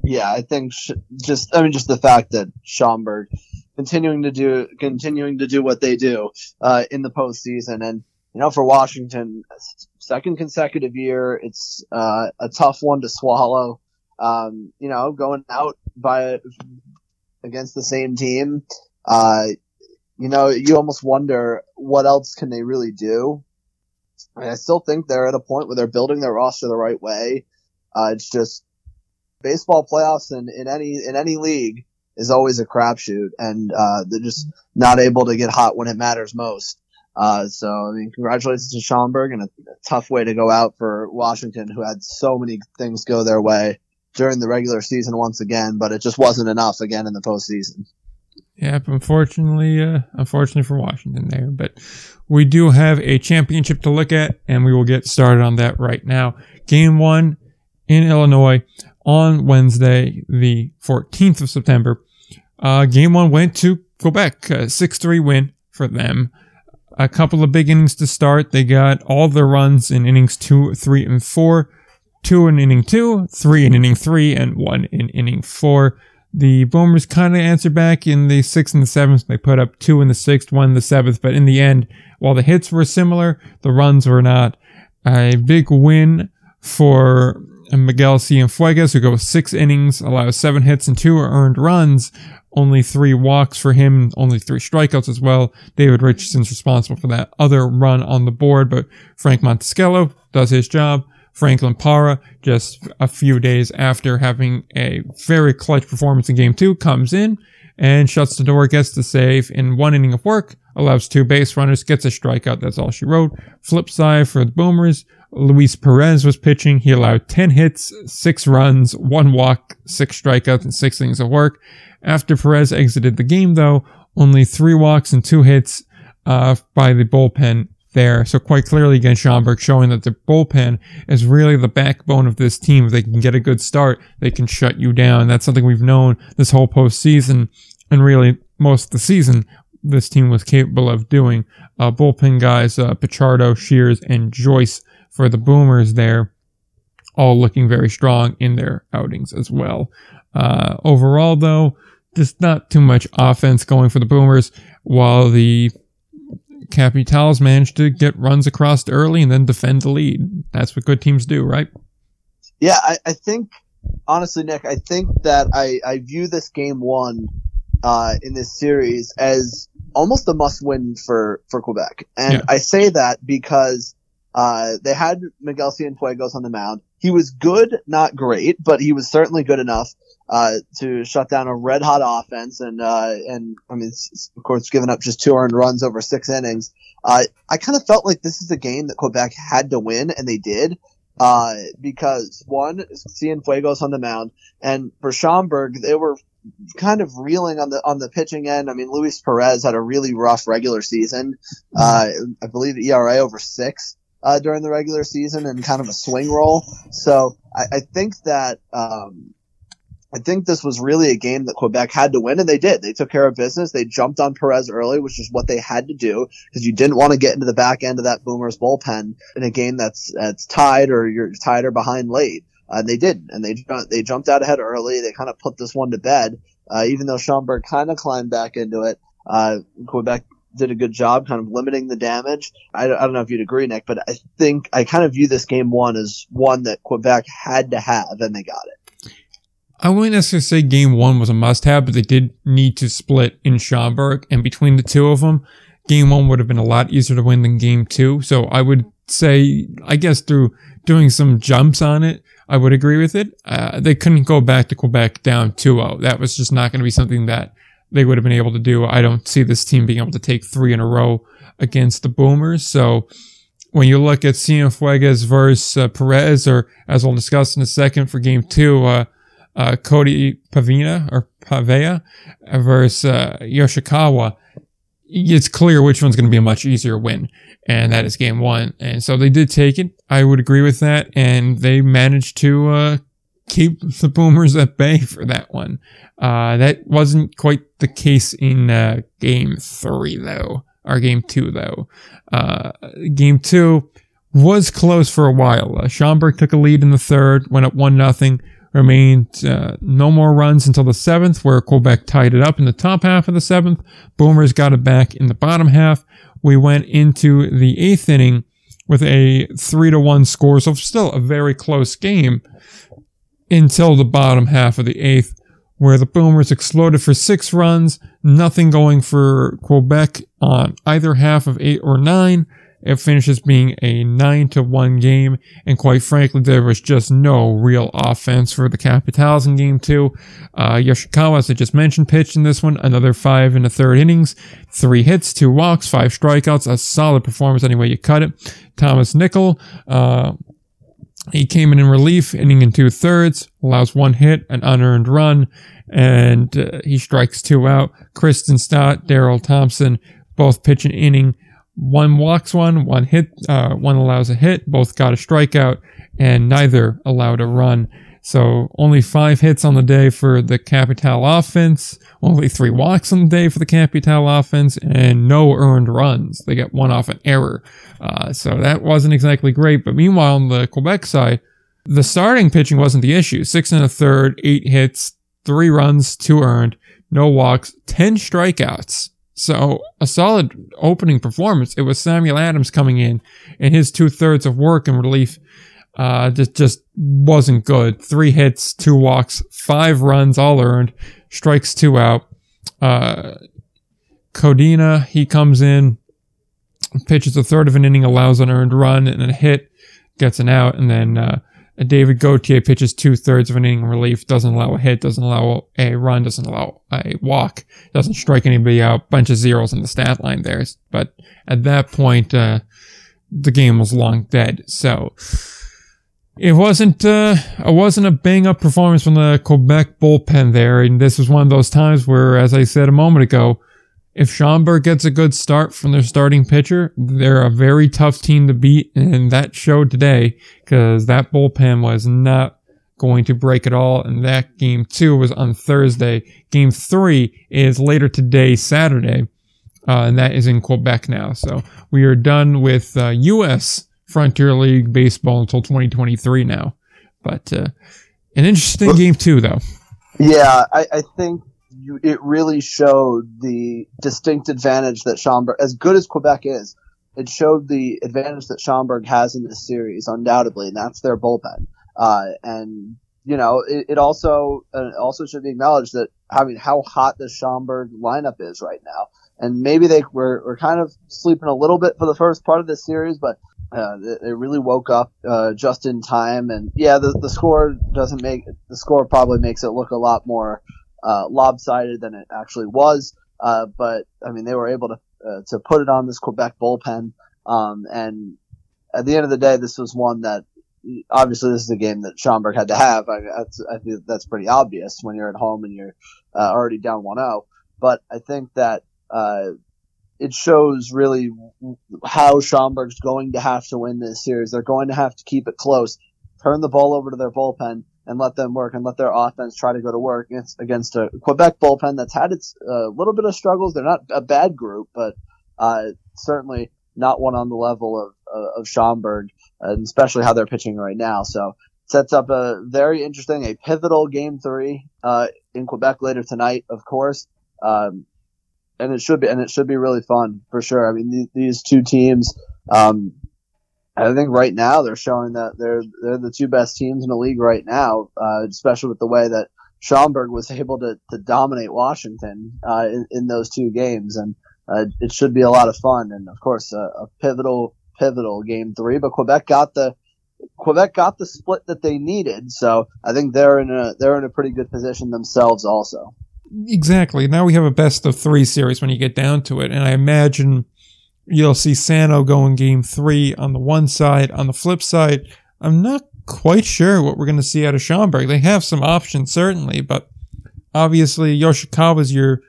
Yeah, I think sh- just I mean just the fact that Schaumburg continuing to do continuing to do what they do uh, in the postseason, and you know for Washington, second consecutive year, it's uh, a tough one to swallow. Um, you know, going out by against the same team, uh, you know, you almost wonder what else can they really do. And I still think they're at a point where they're building their roster the right way. Uh, it's just baseball playoffs in, in any in any league is always a crapshoot, and uh, they're just not able to get hot when it matters most. Uh, so I mean, congratulations to Schaumburg, and a, a tough way to go out for Washington, who had so many things go their way during the regular season once again, but it just wasn't enough again in the postseason. Yep, unfortunately, uh, unfortunately for Washington there, but we do have a championship to look at, and we will get started on that right now. Game one in Illinois on Wednesday, the 14th of September. Uh, game one went to Quebec, 6-3 win for them. A couple of big innings to start. They got all their runs in innings two, three, and four. Two in inning two, three in inning three, and one in inning four. The Bombers kind of answered back in the sixth and the seventh. They put up two in the sixth, one in the seventh, but in the end, while the hits were similar, the runs were not. A big win for Miguel Cienfuegos, who goes six innings, allows seven hits and two earned runs, only three walks for him, only three strikeouts as well. David Richardson's responsible for that other run on the board, but Frank Monticello does his job. Franklin Parra, just a few days after having a very clutch performance in game two, comes in and shuts the door, gets the save in one inning of work, allows two base runners, gets a strikeout. That's all she wrote. Flip side for the Boomers. Luis Perez was pitching. He allowed 10 hits, six runs, one walk, six strikeouts, and six innings of work. After Perez exited the game, though, only three walks and two hits uh, by the bullpen there. So quite clearly against Schaumburg, showing that the bullpen is really the backbone of this team. If they can get a good start, they can shut you down. That's something we've known this whole postseason and really most of the season. This team was capable of doing. Uh, bullpen guys, uh, Pichardo, Shears, and Joyce for the Boomers there, all looking very strong in their outings as well. Uh, overall, though, just not too much offense going for the Boomers, while the Capitals managed to get runs across early and then defend the lead. That's what good teams do, right? Yeah, I, I think honestly, Nick, I think that I, I view this game one uh, in this series as almost a must win for, for Quebec. And yeah. I say that because uh, they had Miguel Cienfuegos on the mound. He was good, not great, but he was certainly good enough uh, to shut down a red hot offense and uh, and I mean of course giving up just two earned runs over six innings. Uh, I kind of felt like this is a game that Quebec had to win and they did uh, because one Cienfuegos on the mound and for Schaumburg they were kind of reeling on the on the pitching end. I mean Luis Perez had a really rough regular season. Uh, I believe ERA over six. Uh, during the regular season and kind of a swing role. So I, I think that um, I think this was really a game that Quebec had to win, and they did. They took care of business. They jumped on Perez early, which is what they had to do because you didn't want to get into the back end of that Boomers bullpen in a game that's that's tied or you're tied or behind late. Uh, and they didn't, and they they jumped out ahead early. They kind of put this one to bed, uh, even though Schaumburg kind of climbed back into it. Uh, Quebec did a good job kind of limiting the damage. I, I, don't know if you'd agree, Nick, but I think I kind of view this game one as one that Quebec had to have, and they got it. I wouldn't necessarily say game one was a must have, but they did need to split in Schaumburg. And between the two of them, game one would have been a lot easier to win than game two. So I would say, I guess through doing some jumps on it, I would agree with it. Uh, they couldn't go back to Quebec down 2-0. That was just not going to be something that they would have been able to do. I don't see this team being able to take three in a row against the Boomers. So when you look at Cienfuegos versus uh, Perez, or as we'll discuss in a second for game two, uh, uh, Cody Pavina or Pavea versus uh, Yoshikawa, it's clear which one's going to be a much easier win, and that is game one. And so they did take it. I would agree with that, and they managed to uh, keep the Boomers at bay for that one. Uh, that wasn't quite the case in uh, game three, though, or game two, though. Uh, game two was close for a while. Uh, Schaumburg took a lead in the third, went up one nothing remained uh, no more runs until the seventh, where Quebec tied it up in the top half of the seventh. Boomers got it back in the bottom half. We went into the eighth inning with a three to one score, so still a very close game until the bottom half of the eighth, where the Boomers exploded for six runs, nothing going for Quebec on either half of eight or nine. It finishes being a 9 to 1 game, and quite frankly, there was just no real offense for the Capitals in game two. Uh, Yoshikawa, as I just mentioned, pitched in this one, another five in the third innings, three hits, two walks, five strikeouts, a solid performance any way you cut it. Thomas Nickel, uh, He came in in relief, inning in two thirds, allows one hit, an unearned run, and uh, he strikes two out. Kristin Stott, Daryl Thompson, both pitch an inning. One walks one, one hit, uh, one allows a hit. Both got a strikeout, and neither allowed a run. So only five hits on the day for the Capital offense, only three walks on the day for the Capital offense, and no earned runs. They get one off an error. Uh, so that wasn't exactly great. But meanwhile, on the Quebec side, the starting pitching wasn't the issue. Six and a third, eight hits, three runs, two earned, no walks, 10 strikeouts. So a solid opening performance. It was Samuel Adams coming in and his two thirds of work in relief uh, just just wasn't good. Three hits, two walks, five runs, all earned. Strikes two out. Uh, Kodina, he comes in, pitches a third of an inning, allows an earned run and a hit, gets an out, and then uh, David Gauthier pitches two thirds of an inning relief, doesn't allow a hit, doesn't allow a run, doesn't allow a walk, doesn't strike anybody out. Bunch of zeros in the stat line there. But at that point, uh, the game was long dead. So it wasn't uh, it wasn't a bang up performance from the Quebec bullpen there, and this was one of those times where, as I said a moment ago, if Schaumburg gets a good start from their starting pitcher, they're a very tough team to beat, and that showed today because that bullpen was not going to break at all. And that game two was on Thursday. Game three is later today, Saturday, uh, and that is in Quebec now. So we are done with uh, U.S. Frontier League baseball until 2023 now. But uh, an interesting game too, though. Yeah, I, I think you, it really showed the distinct advantage that Schaumburg, as good as Quebec is, it showed the advantage that Schaumburg has in this series, undoubtedly, and that's their bullpen. Uh, and you know, it, it also uh, also should be acknowledged that I mean, how hot the Schaumburg lineup is right now, and maybe they were, were kind of sleeping a little bit for the first part of this series, but uh, they, they, really woke up uh, just in time, and yeah, the, the score doesn't make the score probably makes it look a lot more uh, lopsided than it actually was. Uh, but I mean, they were able to uh, to put it on this Quebec bullpen, um, and at the end of the day, this was one that obviously this is a game that Schaumburg had to have. I, that's, I think that's pretty obvious when you're at home and you're uh, already down 1-0. But I think that it shows really how Schaumburg's going to have to win this series. They're going to have to keep it close, turn the ball over to their bullpen, and let them work and let their offense try to go to work against, against a Quebec bullpen that's had its uh, little bit of struggles. They're not a bad group, but uh, certainly not one on the level of uh, of Schaumburg, and especially how they're pitching right now. So sets up a very interesting, a pivotal game three uh, in Quebec later tonight, of course. Um, and it should be, and it should be really fun for sure. I mean, th- these two teams, um, I think right now they're showing that they're they're the two best teams in the league right now, uh, especially with the way that Schaumburg was able to, to dominate Washington uh, in, in, those two games, and uh, it should be a lot of fun. And of course, a pivotal pivotal game three. But Quebec got the Quebec got the split that they needed, so I think they're in a they're in a pretty good position themselves also. Exactly. Now we have a best of three series when you get down to it, and I imagine you'll see Sano go in game three on the one side. On the flip side, I'm not quite sure what we're going to see out of Schaumburg. They have some options, certainly, but obviously Yoshikawa's your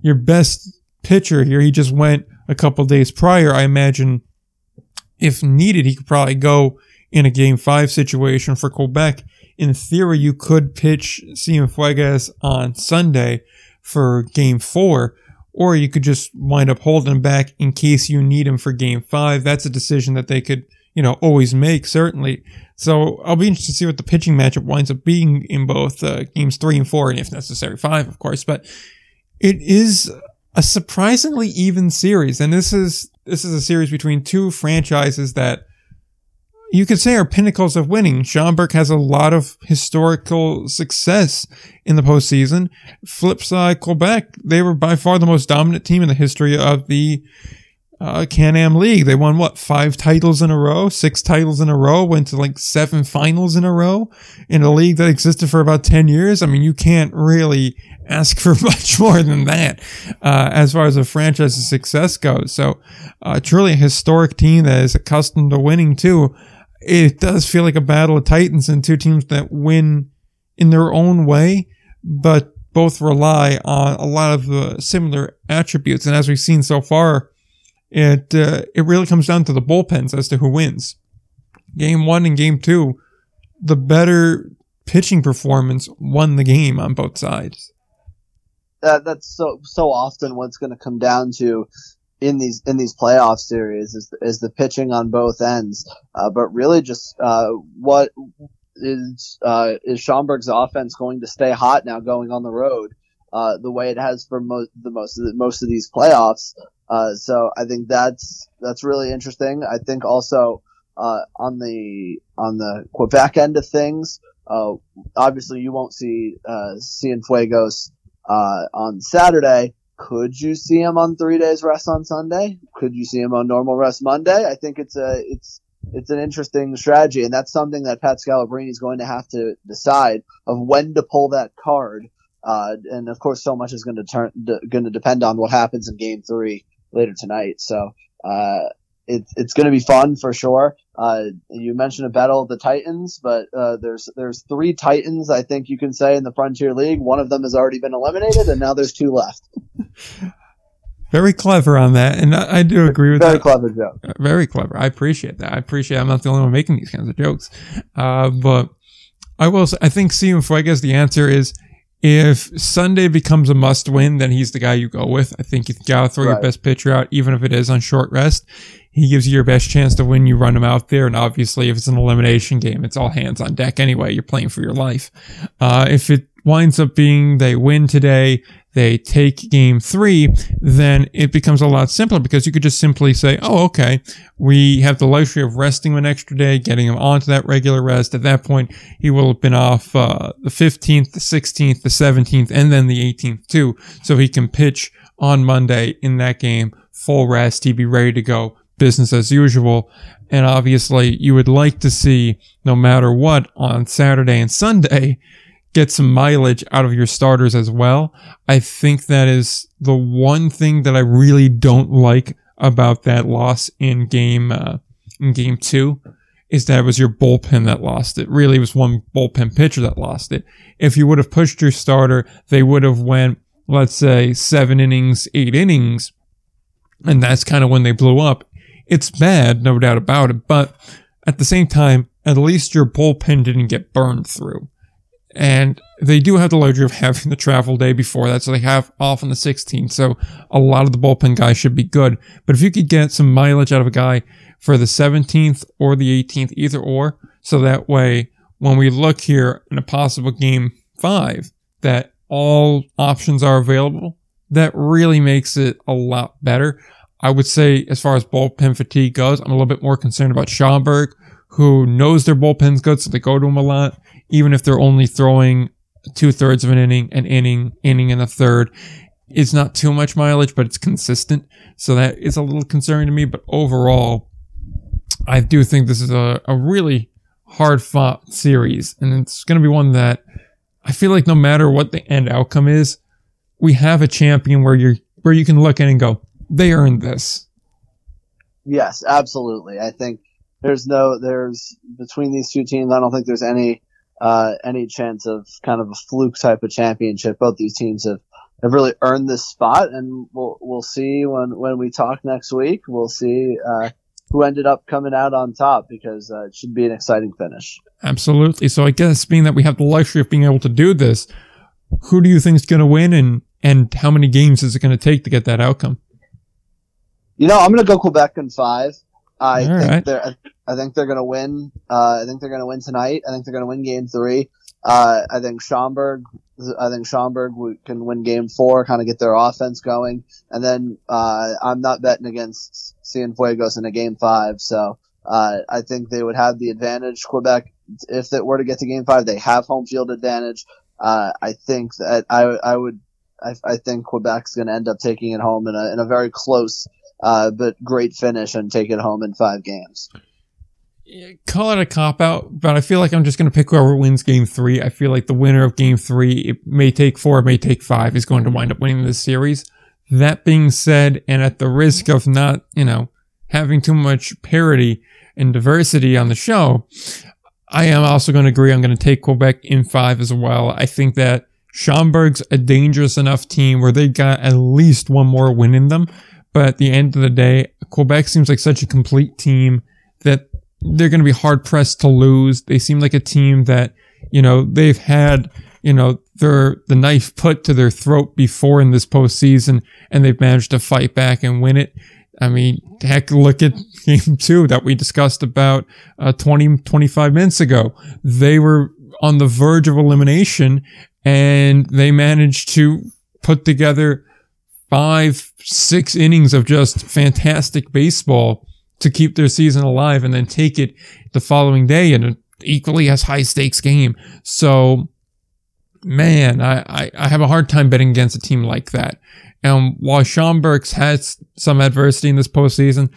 your best pitcher here. He just went a couple days prior. I imagine if needed, he could probably go in a game five situation for Quebec. In theory, you could pitch Cienfuegos on Sunday for game four or you could just wind up holding him back in case you need him for game five. That's a decision that they could, you know, always make, certainly. So I'll be interested to see what the pitching matchup winds up being in both uh, games three and four, and if necessary, five, of course. But it is a surprisingly even series, and this is this is a series between two franchises that you could say are pinnacles of winning. Schaumburg has a lot of historical success in the postseason. Flip side, Quebec, they were by far the most dominant team in the history of the uh, Can-Am League. They won what five titles in a row, six titles in a row, went to like seven finals in a row in a league that existed for about ten years. I mean, you can't really ask for much more than that uh, as far as a franchise's success goes. So, uh, truly a historic team that is accustomed to winning too it does feel like a battle of titans and two teams that win in their own way, but both rely on a lot of similar attributes. And as we've seen so far, it uh, it really comes down to the bullpens as to who wins. Game one and game two, the better pitching performance won the game on both sides. That that's so so often what's going to come down to in these in these playoff series is is the pitching on both ends, uh, but really just uh, what is uh, is Schaumburg's offense going to stay hot now going on the road uh, the way it has for most the most of the, most of these playoffs. Uh, so I think that's that's really interesting. I think also uh, on the on the Quebec end of things, obviously you won't see uh, Cienfuegos on Saturday. Could you see him on three days rest on Sunday? Could you see him on normal rest Monday? I think it's a it's it's an interesting strategy, and that's something that Pat Scalabrini is going to have to decide of when to pull that card. Uh, and of course, so much is going to turn going to depend on what happens in Game Three later tonight. So uh, it's it's going to be fun for sure. Uh, you mentioned a battle of the Titans, but uh, there's there's three Titans I think you can say in the Frontier League. One of them has already been eliminated, and now there's two left. Very clever on that, and I, I do agree with that. Very that. clever joke. Uh, Very clever. I appreciate that. I appreciate. I'm not the only one making these kinds of jokes, uh, but I will. Say, I think Cienfuegos. The answer is if Sunday becomes a must win, then he's the guy you go with. I think you gotta throw your best pitcher out, even if it is on short rest. He gives you your best chance to win. You run him out there, and obviously, if it's an elimination game, it's all hands on deck anyway. You're playing for your life. Uh, if it winds up being they win today, they take game three, then it becomes a lot simpler because you could just simply say, oh, okay, we have the luxury of resting him an extra day, getting him onto that regular rest. At that point, he will have been off uh, the 15th, the 16th, the 17th, and then the 18th too. So he can pitch on Monday in that game, full rest. He'd be ready to go, business as usual. And obviously, you would like to see, no matter what, on Saturday and Sunday, get some mileage out of your starters as well. I think that is the one thing that I really don't like about that loss in game uh, in game two is that it was your bullpen that lost it. Really, it was one bullpen pitcher that lost it. If you would have pushed your starter, they would have went, let's say, seven innings, eight innings, and that's kind of when they blew up. It's bad, no doubt about it, but at the same time, at least your bullpen didn't get burned through. And they do have the luxury of having the travel day before that, so they have off on the 16th. So a lot of the bullpen guys should be good. But if you could get some mileage out of a guy for the 17th or the 18th, either or, so that way when we look here in a possible game five, that all options are available, that really makes it a lot better. I would say, as far as bullpen fatigue goes, I'm a little bit more concerned about Schaumburg, who knows their bullpen's good, so they go to him a lot, even if they're only throwing two thirds of an inning, an inning, inning and a third. It's not too much mileage, but it's consistent. So that is a little concerning to me. But overall, I do think this is a, a really hard fought series. And it's going to be one that I feel like no matter what the end outcome is, we have a champion where you're, where you can look in and go, they earned this. Yes, absolutely. I think there's no there's between these two teams. I don't think there's any uh, any chance of kind of a fluke type of championship. Both these teams have, have really earned this spot, and we'll we'll see when when we talk next week. We'll see uh, who ended up coming out on top because uh, it should be an exciting finish. Absolutely. So I guess being that we have the luxury of being able to do this, who do you think is going to win and, and how many games is it going to take to get that outcome? You know, I'm going to go Quebec in five. I All think right. they're I think they're going to win. Uh, I think they're going to win tonight. I think they're going to win game three. Uh, I think Schaumburg. I think Schaumburg can win game four, kind of get their offense going, and then uh, I'm not betting against Cienfuegos in a game five. So uh, I think they would have the advantage. Quebec, if it were to get to game five, they have home field advantage. Uh, I think that I I would I, I think Quebec's going to end up taking it home in a in a very close uh, but great finish and take it home in five games. Call it a cop out, but I feel like I'm just going to pick whoever wins game three. I feel like the winner of game three, it may take four, it may take five, is going to wind up winning this series. That being said, and at the risk of not, you know, having too much parity, and diversity on the show, I am also going to agree. I'm going to take Quebec in five as well. I think that Schaumburg's a dangerous enough team where they got at least one more win in them. But at the end of the day, Quebec seems like such a complete team that they're going to be hard pressed to lose. They seem like a team that, you know, they've had, you know, their, the knife put to their throat before in this postseason and they've managed to fight back and win it. I mean, heck, look at game two that we discussed about uh, 20, 25 minutes ago. They were on the verge of elimination and they managed to put together five, six innings of just fantastic baseball to keep their season alive and then take it the following day in an equally as high stakes game. So, man, I, I, I have a hard time betting against a team like that. And while Schaumburg's had some adversity in this postseason,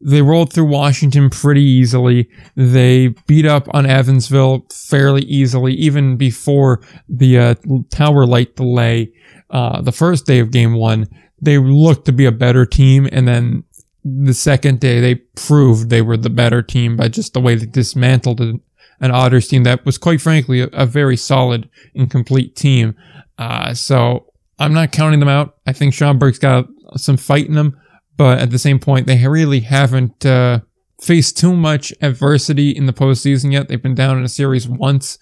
they rolled through Washington pretty easily. They beat up on Evansville fairly easily, even before the uh, tower light delay. Uh, the first day of game one, they looked to be a better team. And then the second day, they proved they were the better team by just the way they dismantled an, Otters team that was quite frankly a, a very solid and complete team. Uh, so I'm not counting them out. I think Schaumburg's got some fight in them, but at the same point, they really haven't uh, faced too much adversity in the postseason yet. They've been down in a series once.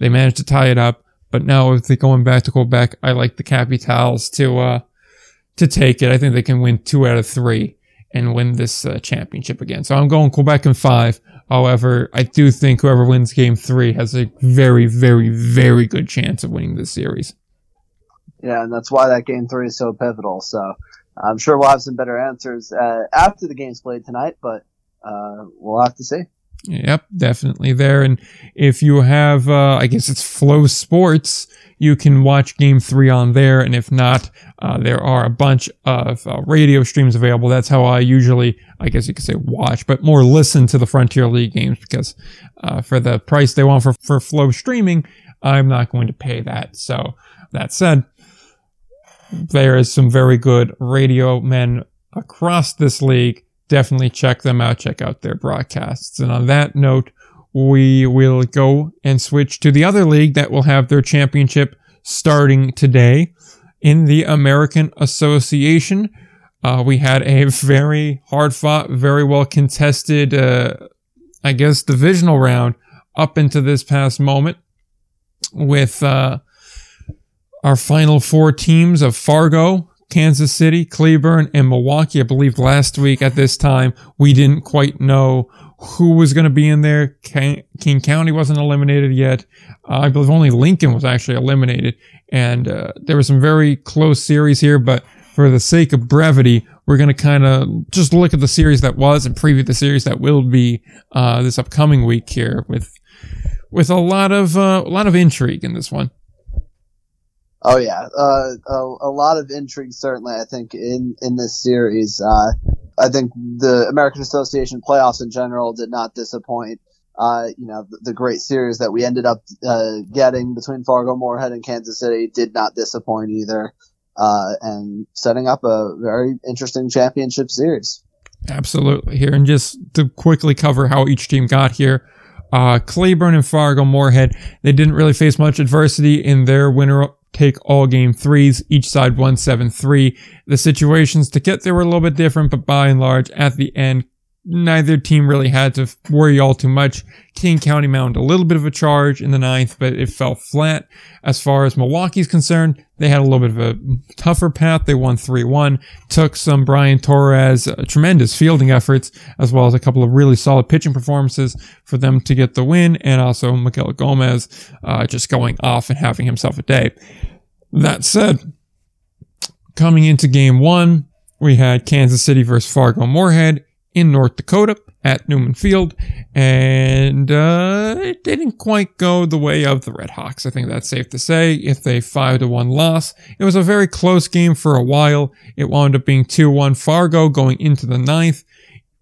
They managed to tie it up, but now if they're going back to Quebec, I like the Capitals to uh, to take it. I think they can win two out of three and win this uh, championship again. So I'm going Quebec in five. However, I do think whoever wins game three has a very, very, very good chance of winning this series. Yeah, and that's why that game three is so pivotal. So I'm sure we'll have some better answers uh, after the game's played tonight, but uh, we'll have to see. Yep, definitely there. And if you have, uh, I guess it's FloSports, you can watch Game Three on there. And if not, uh, there are a bunch of uh, radio streams available. That's how I usually, I guess you could say, watch, but more listen to the Frontier League games because uh, for the price they want for for Flow streaming, I'm not going to pay that. So that said, there is some very good radio men across this league. Definitely check them out. Check out their broadcasts. And on that note, we will go and switch to the other league that will have their championship starting today in the American Association. Uh, we had a very hard fought, very well contested, uh, I guess, divisional round up into this past moment with, uh, our final four teams of Fargo, Kansas City, Cleburne, and Milwaukee. I believe last week at this time, we didn't quite know who was going to be in there. King County wasn't eliminated yet. Uh, I believe only Lincoln was actually eliminated. And uh, there were some very close series here, but for the sake of brevity, we're going to kind of just look at the series that was and preview the series that will be uh, this upcoming week here with with a lot of uh, a lot of intrigue in this one. Oh yeah, uh, a, a, lot of intrigue certainly. I think in in this series, uh, I think the American Association playoffs in general did not disappoint. Uh, you know, the, the, great series that we ended up uh, getting between Fargo, Moorhead, and Kansas City did not disappoint either, uh, and setting up a very interesting championship series. Absolutely. Here and just to quickly cover how each team got here. Uh, Cleburne and Fargo Moorhead, they didn't really face much adversity in their winter take all game threes. Each side 173. The situations to get there were a little bit different, but by and large, at the end, neither team really had to worry all too much. King County mounted a little bit of a charge in the ninth, but it fell flat. As far as Milwaukee's concerned, they had a little bit of a tougher path. They won 3-1, took some Brian Torres uh, tremendous fielding efforts, as well as a couple of really solid pitching performances for them to get the win, and also Miguel Gomez uh, just going off and having himself a day. That said, coming into game one, we had Kansas City versus Fargo Moorhead in North Dakota at Newman Field, and uh, it didn't quite go the way of the Red Hawks. I think that's safe to say. If they five to one loss, it was a very close game for a while. It wound up being two one Fargo going into the ninth.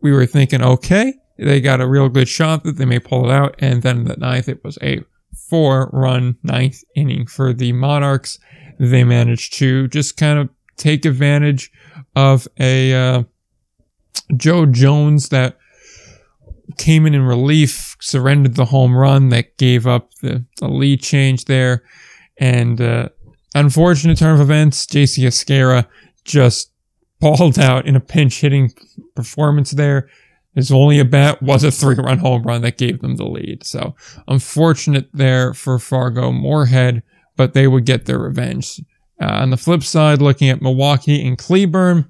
We were thinking, okay, they got a real good shot that they may pull it out, and then the ninth it was a four run ninth inning for the Monarchs. They managed to just kind of take advantage of a uh, Joe Jones that came in in relief, surrendered the home run that gave up the, the lead change there. And uh, unfortunate turn of events, JC Escarra just balled out in a pinch hitting performance there. His only a bat was a three run home run that gave them the lead. So unfortunate there for Fargo Moorhead, but they would get their revenge. Uh, on the flip side, looking at Milwaukee and Cleburne,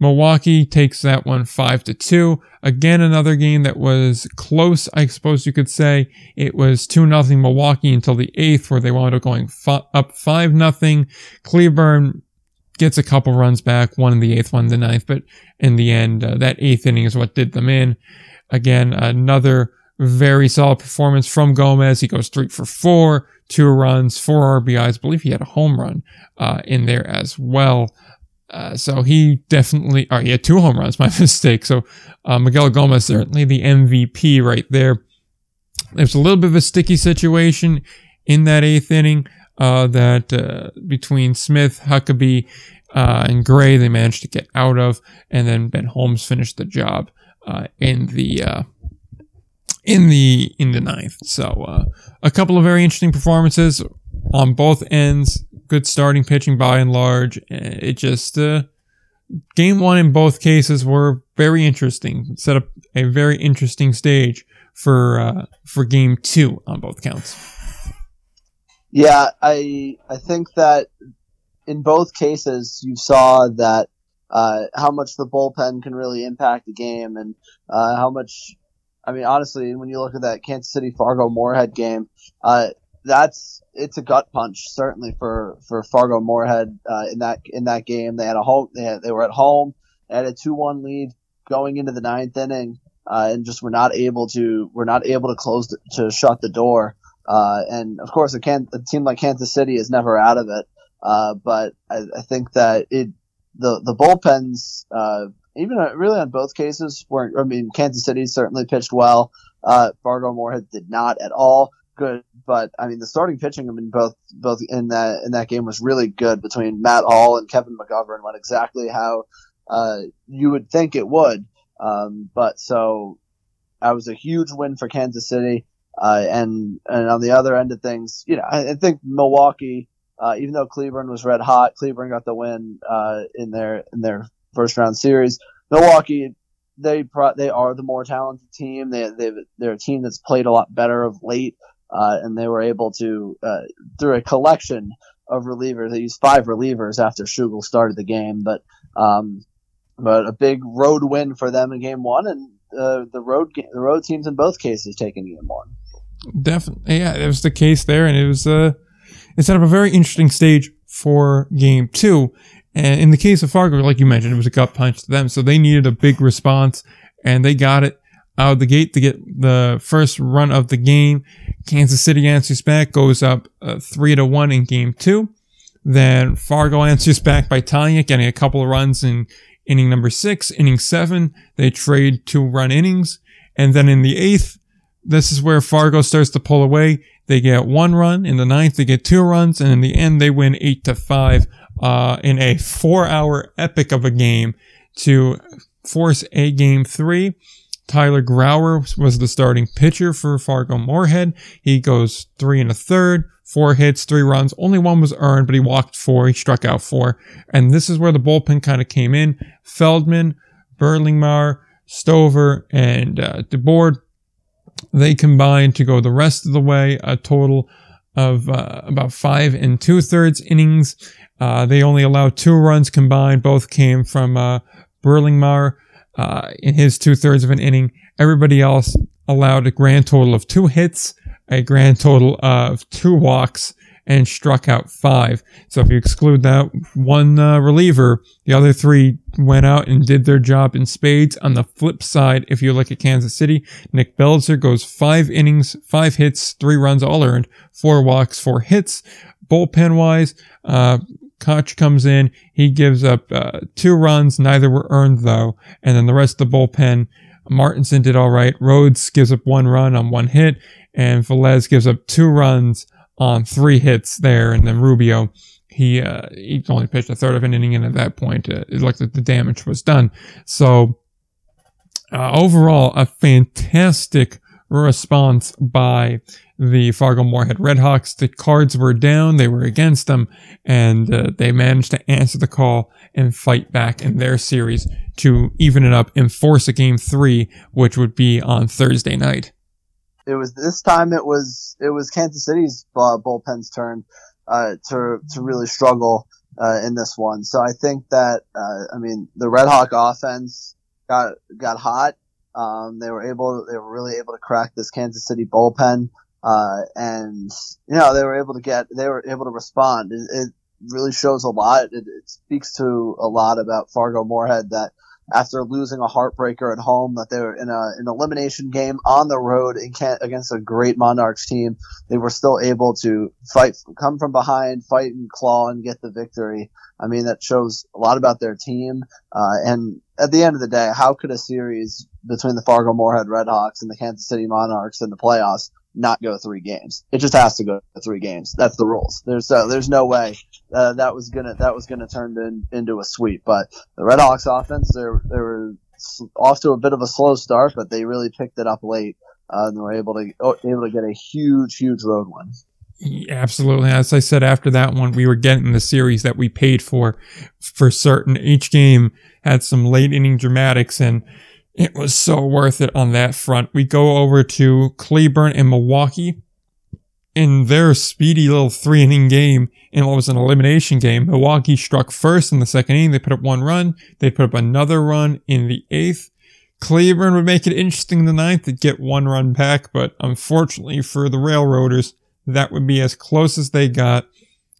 Milwaukee takes that one five to two. Again, another game that was close, I suppose you could say. It was two nothing Milwaukee until the eighth, where they wound up going f- up five nothing. Cleburne gets a couple runs back, one in the eighth, one in the ninth, but in the end, uh, that eighth inning is what did them in. Again, another very solid performance from Gomez. He goes three for four, two runs, four RBIs. I believe he had a home run uh, in there as well. Uh, so he definitely, oh, he had two home runs, my mistake. So uh, Miguel Gomez, certainly the MVP right there. There's a little bit of a sticky situation in that eighth inning uh, that uh, between Smith, Huckabee, uh, and Gray they managed to get out of, and then Ben Holmes finished the job uh, in the in the in the ninth. So a couple of very interesting performances on both ends. Good starting pitching by and large. It just game one in both cases were very interesting. Set up a very interesting stage for for game two on both counts. Yeah, I I think that in both cases you saw that uh, how much the bullpen can really impact the game and uh, how much. I mean, honestly, when you look at that Kansas City Fargo Moorhead game, uh, that's it's a gut punch certainly for for Fargo Moorhead uh, in that in that game. They had a home. They, had, they were at home. They had a two one lead going into the ninth inning, uh, and just were not able to were not able to close the, to shut the door. Uh, and of course, a, can- a team like Kansas City is never out of it. Uh, but I, I, think that it the the bullpens, uh, even uh, really on both cases, weren't. I mean, Kansas City certainly pitched well. Uh, Fargo Moorhead did not at all. Good, but I mean, the starting pitching I mean, both both in that in that game was really good between Matt Hall and Kevin McGovern. Went exactly how uh, you would think it would. Um, but so that was a huge win for Kansas City. Uh, and and on the other end of things, you know, I, I think Milwaukee, uh, even though Cleburne was red hot, Cleburne got the win uh, in their in their first round series. Milwaukee, they pro- they are the more talented team. They they they're a team that's played a lot better of late, uh, and they were able to uh, through a collection of relievers. They used five relievers after Schugel started the game, but um, but a big road win for them in game one, and uh, the road the road teams in both cases taking game one. Definitely, yeah, it was the case there, and it was uh, it set up a very interesting stage for game two. And in the case of Fargo, like you mentioned, it was a gut punch to them, so they needed a big response, and they got it out of the gate to get the first run of the game. Kansas City answers back, goes up uh, three to one in game two. Then Fargo answers back by tying it, getting a couple of runs in inning number six, inning seven. They trade two run innings, and then in the eighth, this is where Fargo starts to pull away. They get one run. In the ninth, they get two runs. And in the end, they win eight to five, uh, in a four hour epic of a game to force a game three. Tyler Grauer was the starting pitcher for Fargo Moorhead. He goes three and a third, four hits, three runs. Only one was earned, but he walked four. He struck out four. And this is where the bullpen kind of came in. Feldman, Berlingmar, Stover, and uh, DeBoard they combined to go the rest of the way, a total of uh, about five and two thirds innings. Uh, they only allowed two runs combined. Both came from uh, Berlingmar uh, in his two thirds of an inning. Everybody else allowed a grand total of two hits, a grand total of two walks, and struck out five. So if you exclude that one uh, reliever, the other three went out and did their job in spades. On the flip side, if you look at Kansas City, Nick Belzer goes five innings, five hits, three runs all earned, four walks, four hits. Bullpen wise, uh, Koch comes in. He gives up uh, two runs. Neither were earned though. And then the rest of the bullpen, Martinson did all right. Rhodes gives up one run on one hit, and Velez gives up two runs on three hits there, and then Rubio he uh, he only pitched a third of an inning, and at that point, uh, it looked like the damage was done. So uh, overall, a fantastic response by the Fargo Moorhead Redhawks. The cards were down, they were against them, and uh, they managed to answer the call and fight back in their series to even it up and force a game three, which would be on Thursday night. It was this time. It was it was Kansas City's uh, bullpen's turn uh, to to really struggle uh, in this one. So I think that uh, I mean the Red Hawk offense got got hot. Um, they were able they were really able to crack this Kansas City bullpen. Uh, and you know they were able to get they were able to respond. It, it really shows a lot. It, it, speaks to a lot about Fargo Moorhead that after losing a heartbreaker at home, that they were in a an elimination game on the road against a great Monarchs team. They were still able to fight, come from behind, fight and claw, and get the victory. I mean, that shows a lot about their team. Uh, and at the end of the day, how could a series between the Fargo Moorhead Redhawks and the Kansas City Monarchs in the playoffs not go three games. It just has to go three games. That's the rules. There's uh, there's no way uh, that was gonna that was gonna turn in, into a sweep. But the Red Hawks offense, they they were off to a bit of a slow start, but they really picked it up late uh, and were able to oh, able to get a huge huge road win. Absolutely. As I said after that one, we were getting the series that we paid for for certain. Each game had some late inning dramatics and it was so worth it on that front. We go over to Cleburne and Milwaukee in their speedy little three inning game in what was an elimination game. Milwaukee struck first in the second inning. They put up one run. They put up another run in the eighth. Cleburne would make it interesting in the ninth to get one run back, but unfortunately for the Railroaders, that would be as close as they got.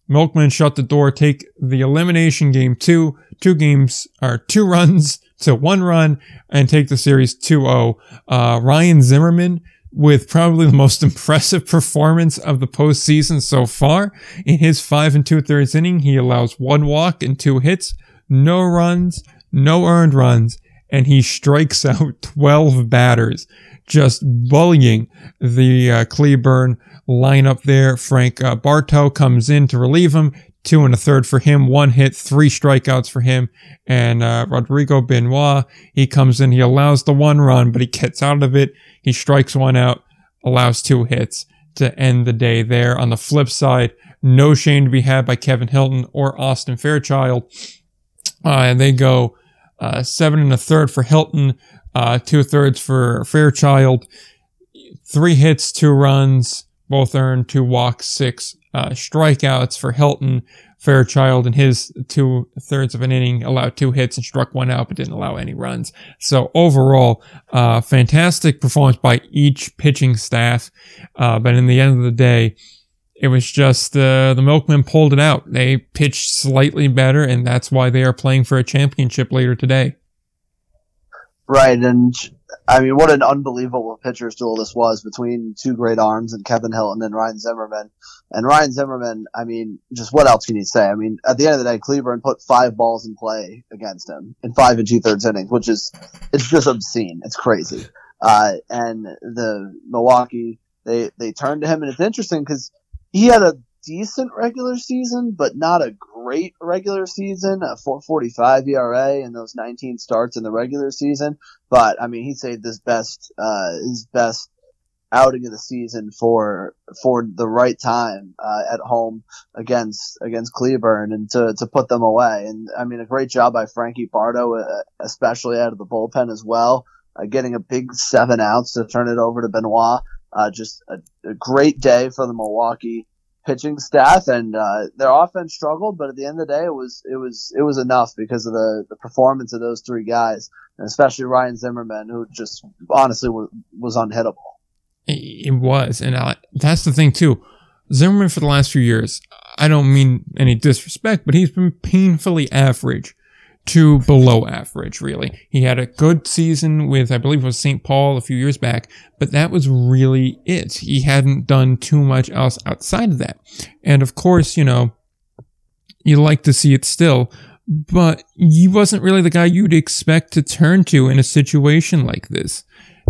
Milkman shut the door, take the elimination game two, two games, or two runs to one run and take the series 2-0. Uh, Ryan Zimmerman with probably the most impressive performance of the postseason so far. In his five and two thirds inning, he allows one walk and two hits, no runs, no earned runs, and he strikes out 12 batters, just bullying the uh, Cleburne lineup there. Frank uh, Bartow comes in to relieve him, two and a third for him, one hit, three strikeouts for him. And uh, Rodrigo Benoit, he comes in, he allows the one run, but he gets out of it. He strikes one out, allows two hits to end the day there. On the flip side, no shame to be had by Kevin Hilton or Austin Fairchild. Uh, and they go uh, seven and a third for Hilton, uh, two thirds for Fairchild, three hits, two runs, both earned, two walks, six uh, strikeouts for Hilton. Fairchild in his two thirds of an inning allowed two hits and struck one out, but didn't allow any runs. So overall, uh, fantastic performance by each pitching staff. Uh, but in the end of the day, it was just uh, the Milkmen pulled it out. They pitched slightly better, and that's why they are playing for a championship later today. Right, and I mean, what an unbelievable pitcher's duel this was between two great arms and Kevin Hilton and Ryan Zimmerman. And Ryan Zimmerman, I mean, just what else can you say? I mean, at the end of the day, Cleburne put five balls in play against him in five and two thirds innings, which is, it's just obscene. It's crazy. Uh, and the Milwaukee, they, they turned to him and it's interesting because he had a decent regular season, but not a great regular season. A 4.45 ERA in those 19 starts in the regular season, but I mean, he saved his best, uh, his best outing of the season for for the right time uh, at home against against Cleburne and to to put them away. And I mean, a great job by Frankie Bardo, uh, especially out of the bullpen as well, uh, getting a big seven outs to turn it over to Benoit. Uh, just a, a, great day for the Milwaukee pitching staff, and uh, their offense struggled, but at the end of the day, it was it was it was enough because of the the performance of those three guys, and especially Ryan Zimmerman, who just honestly was, was unhittable. It was, and uh, that's the thing too. Zimmerman for the last few years, I don't mean any disrespect, but he's been painfully average to below average, really. He had a good season with, I believe it was St. Paul a few years back, but that was really it. He hadn't done too much else outside of that. And of course, you know, you like to see it still, but he wasn't really the guy you'd expect to turn to in a situation like this.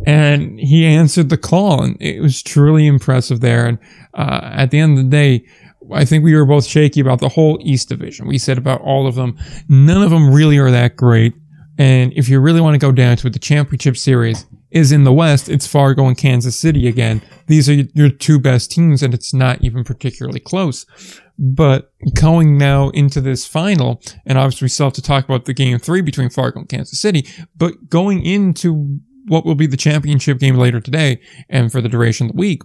And he answered the call, and it was truly impressive there. And uh, at the end of the day, I think we were both shaky about the whole East Division. We said about all of them, none of them really are that great. And if you really want to go down to it, the championship series is in the West. It's Fargo and Kansas City again. These are your two best teams, and it's not even particularly close. But going now into this final, and obviously we still have to talk about the game three between Fargo and Kansas City, but going into what will be the championship game later today and for the duration of the week,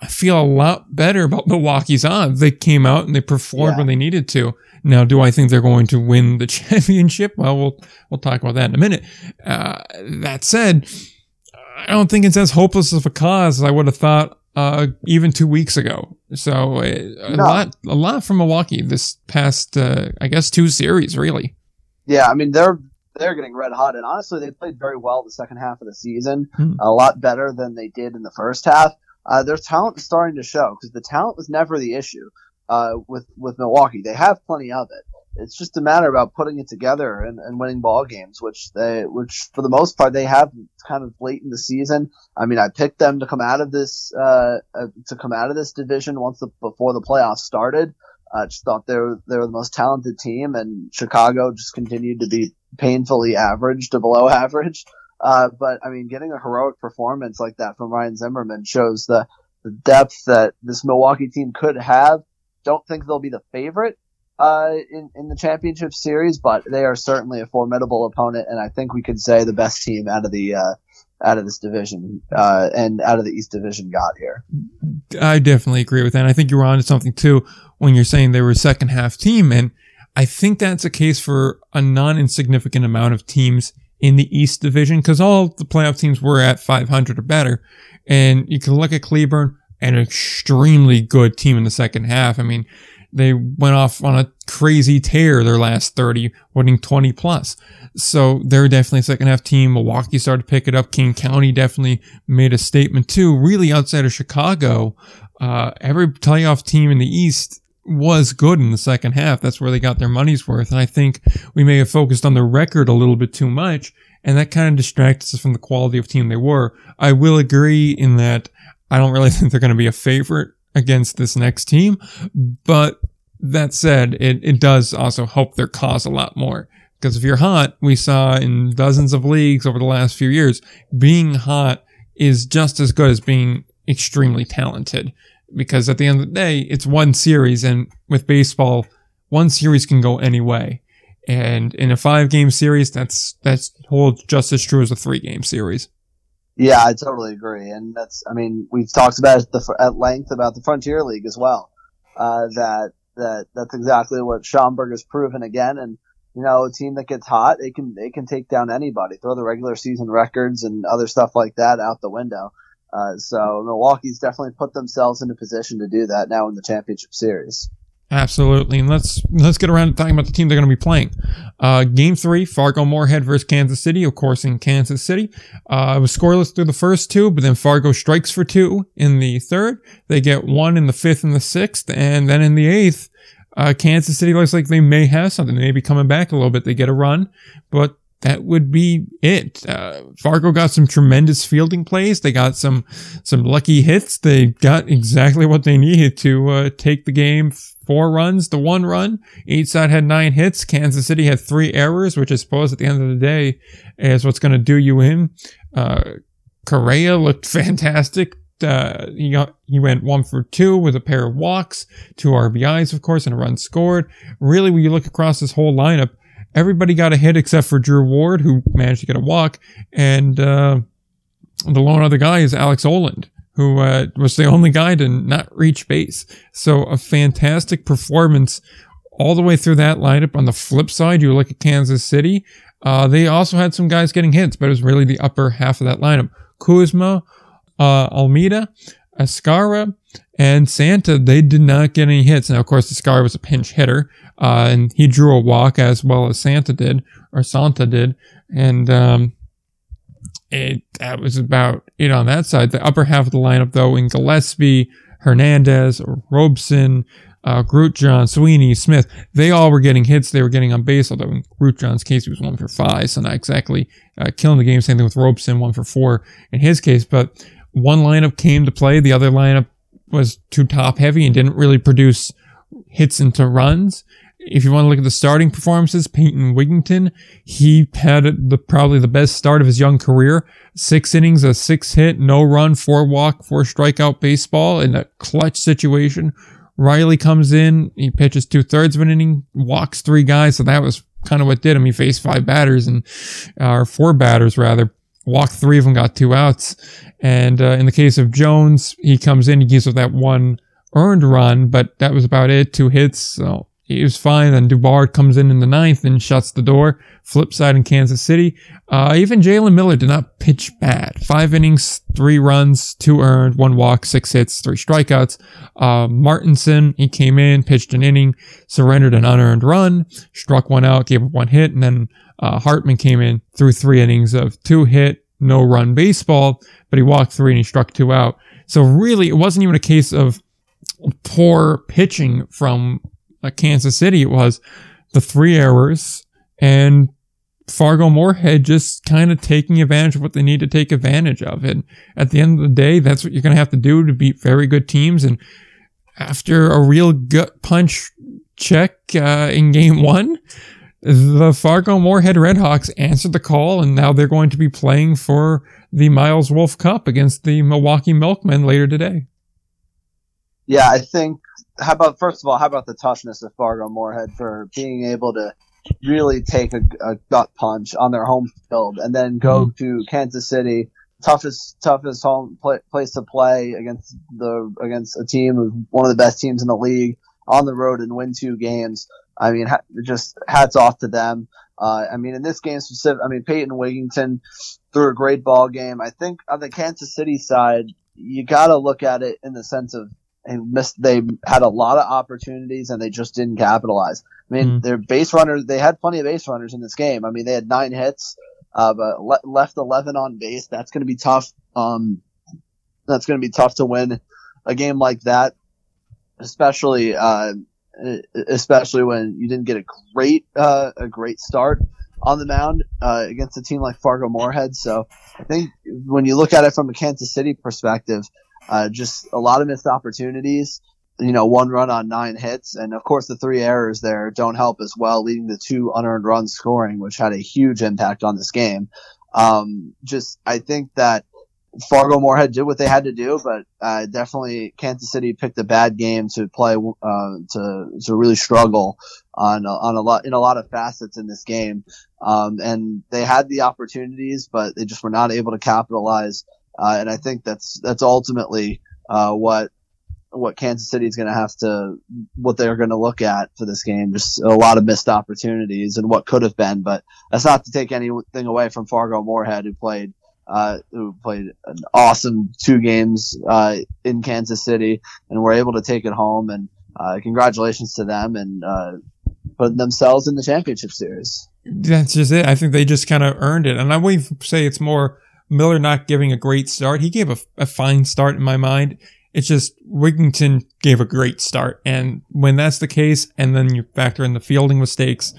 I feel a lot better about Milwaukee's odds. They came out and they performed yeah. when they needed to. Now, do I think they're going to win the championship? Well, we'll we'll talk about that in a minute. Uh, that said, I don't think it's as hopeless of a cause as I would have thought uh, even two weeks ago. So uh, a no. lot, a lot from Milwaukee this past, uh, I guess, two series really. Yeah, I mean they're they're getting red hot, and honestly, they played very well the second half of the season, hmm. a lot better than they did in the first half. Uh, their talent is starting to show because the talent was never the issue uh, with with Milwaukee. They have plenty of it. It's just a matter about putting it together and, and winning ball games, which they, which for the most part they have kind of late in the season. I mean, I picked them to come out of this uh, uh to come out of this division once the, before the playoffs started. I just thought they were they were the most talented team, and Chicago just continued to be painfully average to below average. Uh, but I mean, getting a heroic performance like that from Ryan Zimmerman shows the, the depth that this Milwaukee team could have. Don't think they'll be the favorite uh, in in the championship series, but they are certainly a formidable opponent, and I think we could say the best team out of the uh, out of this division uh, and out of the East Division got here. I definitely agree with that. And I think you were on to something too when you're saying they were a second half team, and I think that's a case for a non insignificant amount of teams in the East Division because all the playoff teams were at 500 or better. And you can look at Cleburne, an extremely good team in the second half. I mean, they went off on a crazy tear their last 30, winning 20 plus. So they're definitely a second half team. Milwaukee started to pick it up. King County definitely made a statement too. Really outside of Chicago, uh, every playoff team in the East was good in the second half. That's where they got their money's worth. And I think we may have focused on the record a little bit too much, and that kind of distracts us from the quality of team they were. I will agree in that I don't really think they're going to be a favorite against this next team, but that said, it, it does also help their cause a lot more. Because if you're hot, we saw in dozens of leagues over the last few years, being hot is just as good as being extremely talented because at the end of the day, it's one series, and with baseball, one series can go any way. And in a five game series, that's that's holds just as true as a three game series. Yeah, I totally agree, and that's I mean we've talked about the, at length about the Frontier League as well. Uh, that that that's exactly what Schaumburg has proven again, and you know a team that gets hot, they can they can take down anybody, throw the regular season records and other stuff like that out the window. Uh, so Milwaukee's definitely put themselves in a position to do that now in the championship series. Absolutely, and let's let's get around to talking about the team they're going to be playing. Uh, game three, Fargo Moorhead versus Kansas City, of course, in Kansas City. Uh, it was scoreless through the first two, but then Fargo strikes for two in the third. They get one in the fifth and the sixth, and then in the eighth, uh, Kansas City looks like they may have something. They may be coming back a little bit. They get a run, but that would be it. Uh, Fargo got some tremendous fielding plays. They got some some lucky hits. They got exactly what they needed to uh, take the game four runs to one run. Each side had nine hits. Kansas City had three errors, which I suppose at the end of the day is what's going to do you in. Uh, Correa looked fantastic. Uh, he got he went one for two with a pair of walks, two RBIs, of course, and a run scored. Really, when you look across this whole lineup, everybody got a hit except for Drew Ward, who managed to get a walk, and uh, the lone other guy is Alex Oland, who uh, was the only guy to not reach base. So a fantastic performance all the way through that lineup. On the flip side, you look at Kansas City. Uh, they also had some guys getting hits, but it was really the upper half of that lineup. Kuzma, uh, Almeida, Escarra, and Santa, they did not get any hits. Now, of course, Escarra was a pinch hitter, uh, and he drew a walk as well as Santa did, or Santa did. And, um, it, that was about it on that side. The upper half of the lineup, though, in Gillespie, Hernandez, Robeson, uh, John, Sweeney, Smith, they all were getting hits. They were getting on base, although in Groot John's case, he was one for five, so not exactly uh, killing the game. Same thing with Robeson, one for four in his case. But one lineup came to play. The other lineup was too top heavy and didn't really produce hits into runs. if you want to look at the starting performances, Peyton Wigington, he had the probably the best start of his young career. Six innings, a six hit, no run, four walk, four strikeout baseball in a clutch situation. Riley comes in, he pitches two thirds of an inning, walks three guys, so that was kind of what did him. He faced five batters and or four batters rather. Walked three of them, got two outs. And uh, in the case of Jones, he comes in, he gives up that one earned run, but that was about it. Two hits, so he was fine. Then Dubard comes in in the ninth and shuts the door. Flip side in Kansas City. Uh, even Jalen Miller did not pitch bad. Five innings, three runs, two earned, one walk, six hits, three strikeouts. Uh, Martinson, he came in, pitched an inning, surrendered an unearned run, struck one out, gave up one hit, and then uh, Hartman came in, threw three innings of two hit, no run baseball, but he walked three and he struck two out. So really, it wasn't even a case of poor pitching from uh, Kansas City. It was the three errors and Fargo Moorhead just kind of taking advantage of what they need to take advantage of. And at the end of the day, that's what you're going to have to do to beat very good teams. And after a real gut punch check uh, in game one, the Fargo Moorhead Redhawks answered the call, and now they're going to be playing for the Miles Wolf Cup against the Milwaukee Milkmen later today. Yeah, I think. How about first of all, how about the toughness of Fargo Moorhead for being able to really take a, a gut punch on their home field and then go mm-hmm. to Kansas City, toughest toughest home play, place to play against the against a team of one of the best teams in the league on the road and win two games. I mean, ha- just hats off to them. Uh, I mean, in this game specific, I mean, Peyton Wigington threw a great ball game. I think on the Kansas City side, you got to look at it in the sense of and missed. They had a lot of opportunities and they just didn't capitalize. I mean, mm. their base runners. They had plenty of base runners in this game. I mean, they had nine hits, uh, but le- left eleven on base. That's going to be tough. Um, that's going to be tough to win a game like that, especially uh, especially when you didn't get a great uh, a great start on the mound uh, against a team like Fargo Moorhead. So I think when you look at it from a Kansas City perspective, uh, just a lot of missed opportunities. You know, one run on nine hits, and of course the three errors there don't help as well, leading to two unearned runs scoring, which had a huge impact on this game. Um, just I think that Fargo Moorhead did what they had to do, but uh, definitely Kansas City picked a bad game to play uh, to to really struggle on on a lot in a lot of facets in this game. Um, and they had the opportunities, but they just were not able to capitalize. Uh, and I think that's that's ultimately uh, what what Kansas City is going to have to what they're going to look at for this game. Just a lot of missed opportunities and what could have been, but that's not to take anything away from Fargo Moorhead, who played uh, who played an awesome two games uh, in Kansas City and were able to take it home. And uh, congratulations to them and uh, putting themselves in the championship series. That's just it. I think they just kind of earned it. And I wouldn't say it's more Miller not giving a great start. He gave a, a fine start in my mind. It's just Wigington gave a great start. And when that's the case, and then you factor in the fielding mistakes,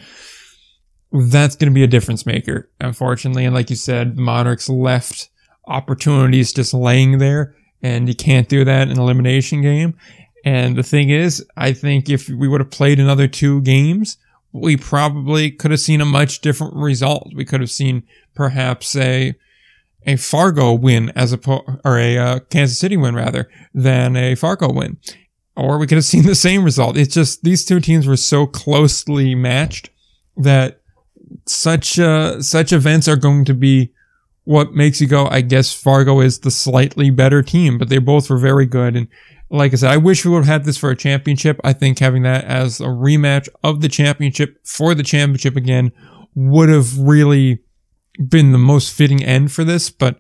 that's going to be a difference maker, unfortunately. And like you said, the Monarchs left opportunities just laying there, and you can't do that in an elimination game. And the thing is, I think if we would have played another two games, we probably could have seen a much different result. We could have seen perhaps a a Fargo win as a or a uh, Kansas City win rather than a Fargo win, or we could have seen the same result. It's just these two teams were so closely matched that such uh, such events are going to be what makes you go. I guess Fargo is the slightly better team, but they both were very good. And like I said, I wish we would have had this for a championship. I think having that as a rematch of the championship for the championship again would have really been the most fitting end for this. But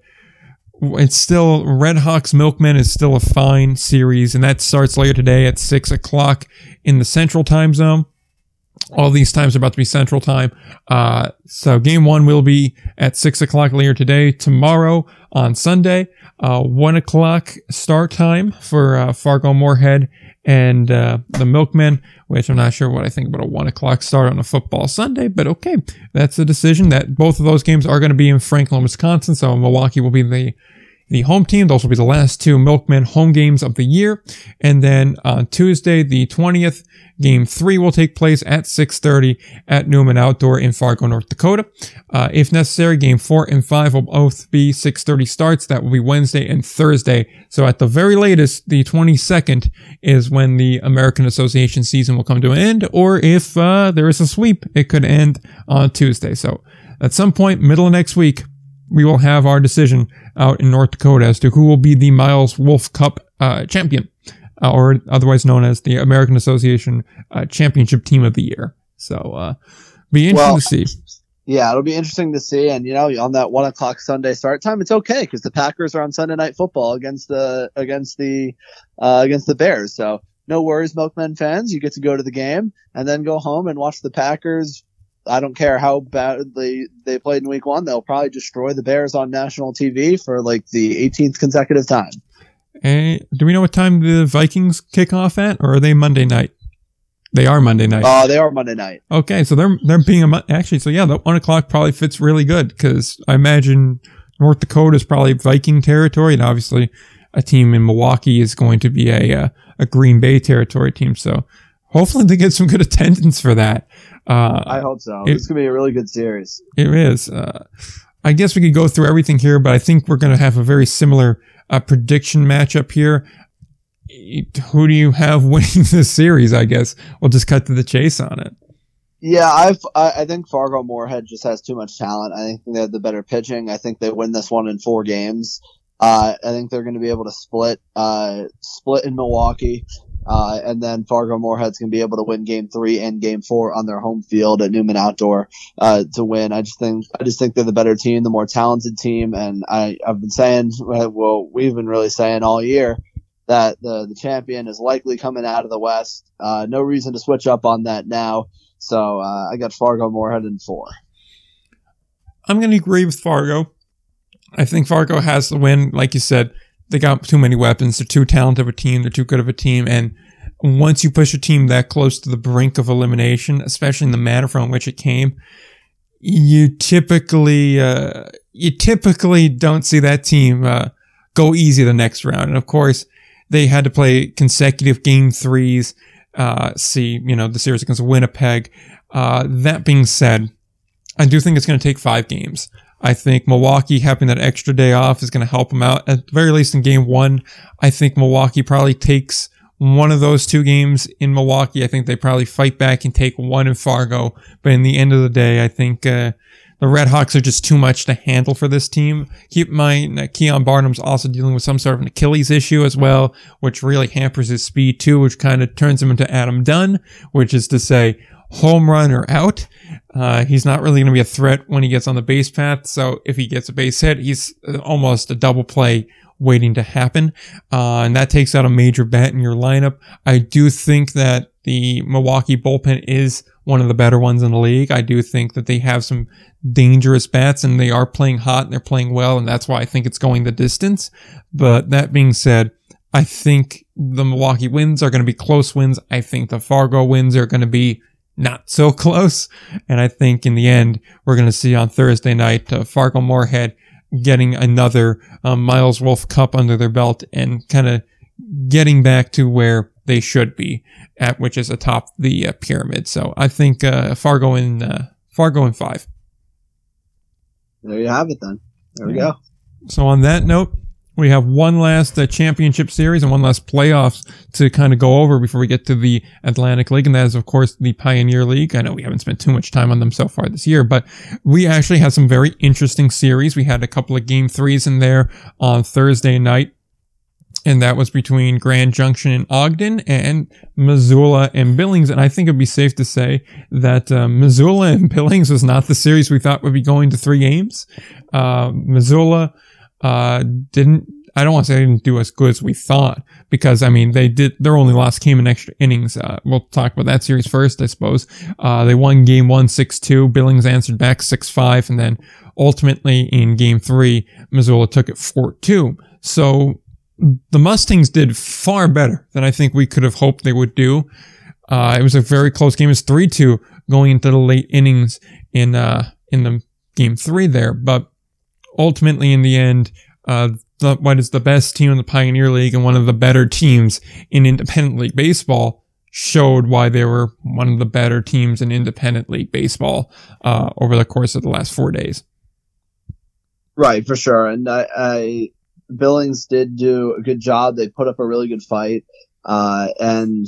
it's still Red Hawks Milkmen is still a fine series, and that starts later today at six o'clock in the Central Time Zone. All these times are about to be Central Time. Uh, so game one will be at six o'clock later today. Tomorrow on Sunday, uh, one o'clock start time for uh, Fargo Moorhead and uh, the Milkmen, which I'm not sure what I think about a one o'clock start on a football Sunday, but okay, that's the decision. That both of those games are going to be in Franklin, Wisconsin. So Milwaukee will be the the home team. Those will be the last two Milkman home games of the year. And then on Tuesday, the 20th, game three will take place at 6.30 at Newman Outdoor in Fargo, North Dakota. Uh, if necessary, game four and five will both be 6.30 starts. That will be Wednesday and Thursday. So at the very latest, the 22nd is when the American Association season will come to an end. Or if uh, there is a sweep, it could end on Tuesday. So at some point, middle of next week, we will have our decision out in North Dakota as to who will be the Miles Wolf Cup uh, champion, uh, or otherwise known as the American Association uh, Championship Team of the Year. So, uh, be interesting Well, to see. Yeah, it'll be interesting to see. And you know, on that one o'clock Sunday start time, it's okay because the Packers are on Sunday Night Football against the against the uh, against the Bears. So no worries, Milkmen fans. You get to go to the game and then go home and watch the Packers. I don't care how badly they played in Week One; they'll probably destroy the Bears on national TV for like the 18th consecutive time. Eh, do we know what time the Vikings kick off at, or are they Monday night? They are Monday night. Uh, they are Monday night. Okay, so they're they're being a actually. So yeah, the one o'clock probably fits really good because I imagine North Dakota is probably Viking territory, and obviously a team in Milwaukee is going to be a uh, a Green Bay territory team. So hopefully they get some good attendance for that. Uh, I hope so. it- it's gonna be a really good series. it is. Uh, I guess we could go through everything here, but I think we're going to have a very similar uh, prediction matchup here. Who do you have winning this series? I guess we'll just cut to the chase on it. Yeah, I've, I, I think Fargo Moorhead just has too much talent. I think they have the better pitching. I think they win this one in four games. Uh, I think they're going to be able to split, uh, split in Milwaukee. Uh, and then Fargo Moorhead's going to be able to win game three and game four on their home field at Newman Outdoor, uh, to win. I just think, I just think they're the better team, the more talented team. And I, I've been saying, well, we've been really saying all year that the, the champion is likely coming out of the West. Uh, no reason to switch up on that now. So uh, I got Fargo Moorhead in four. I'm going to agree with Fargo. I think Fargo has the win. Like you said, they got too many weapons. They're too talented of a team. They're too good of a team. And once you push a team that close to the brink of elimination, especially in the manner from which it came, you typically uh, you typically don't see that team uh, go easy the next round. And of course, they had to play consecutive game threes. Uh, see, you know, the series against Winnipeg. Uh, that being said, I do think it's going to take five games. I think Milwaukee having that extra day off is going to help them out at the very least in game one. I think Milwaukee probably takes one of those two games in Milwaukee. I think they probably fight back and take one in Fargo. But in the end of the day, I think, uh, the Red Hawks are just too much to handle for this team. Keep in mind that Keon Barnum's also dealing with some sort of an Achilles issue as well, which really hampers his speed too, which kind of turns him into Adam Dunn, which is to say, home run or out. Uh, he's not really going to be a threat when he gets on the base path. So if he gets a base hit, he's uh, almost a double play waiting to happen. Uh, and that takes out a major bat in your lineup. I do think that the Milwaukee bullpen is one of the better ones in the league. I do think that they have some dangerous bats and they are playing hot and they're playing well. And that's why I think it's going the distance. But that being said, I think the Milwaukee wins are going to be close wins. I think the Fargo wins are going to be not so close. And I think in the end, we're going to see on Thursday night, uh, Fargo Moorhead getting another um, Miles Wolf Cup under their belt and kind of getting back to where they should be at, which is atop the uh, pyramid. So I think uh, Fargo in uh, Fargo in five. There you have it then. There we go. So on that note, we have one last uh, championship series and one last playoffs to kind of go over before we get to the Atlantic League, and that is of course the Pioneer League. I know we haven't spent too much time on them so far this year, but we actually had some very interesting series. We had a couple of game threes in there on Thursday night. And that was between Grand Junction and Ogden and Missoula and Billings. And I think it'd be safe to say that uh, Missoula and Billings was not the series we thought would be going to three games. Uh, Missoula uh, didn't. I don't want to say they didn't do as good as we thought because I mean they did. Their only loss came in extra innings. Uh, we'll talk about that series first, I suppose. Uh, they won game one six two. Billings answered back six five, and then ultimately in game three, Missoula took it four two. So the Mustangs did far better than I think we could have hoped they would do. Uh, it was a very close game. It was three two going into the late innings in uh, in the game three there, but ultimately in the end, uh, the, what is the best team in the Pioneer League and one of the better teams in Independent League Baseball showed why they were one of the better teams in Independent League Baseball uh, over the course of the last four days. Right, for sure. And I, I Billings did do a good job. They put up a really good fight. Uh, and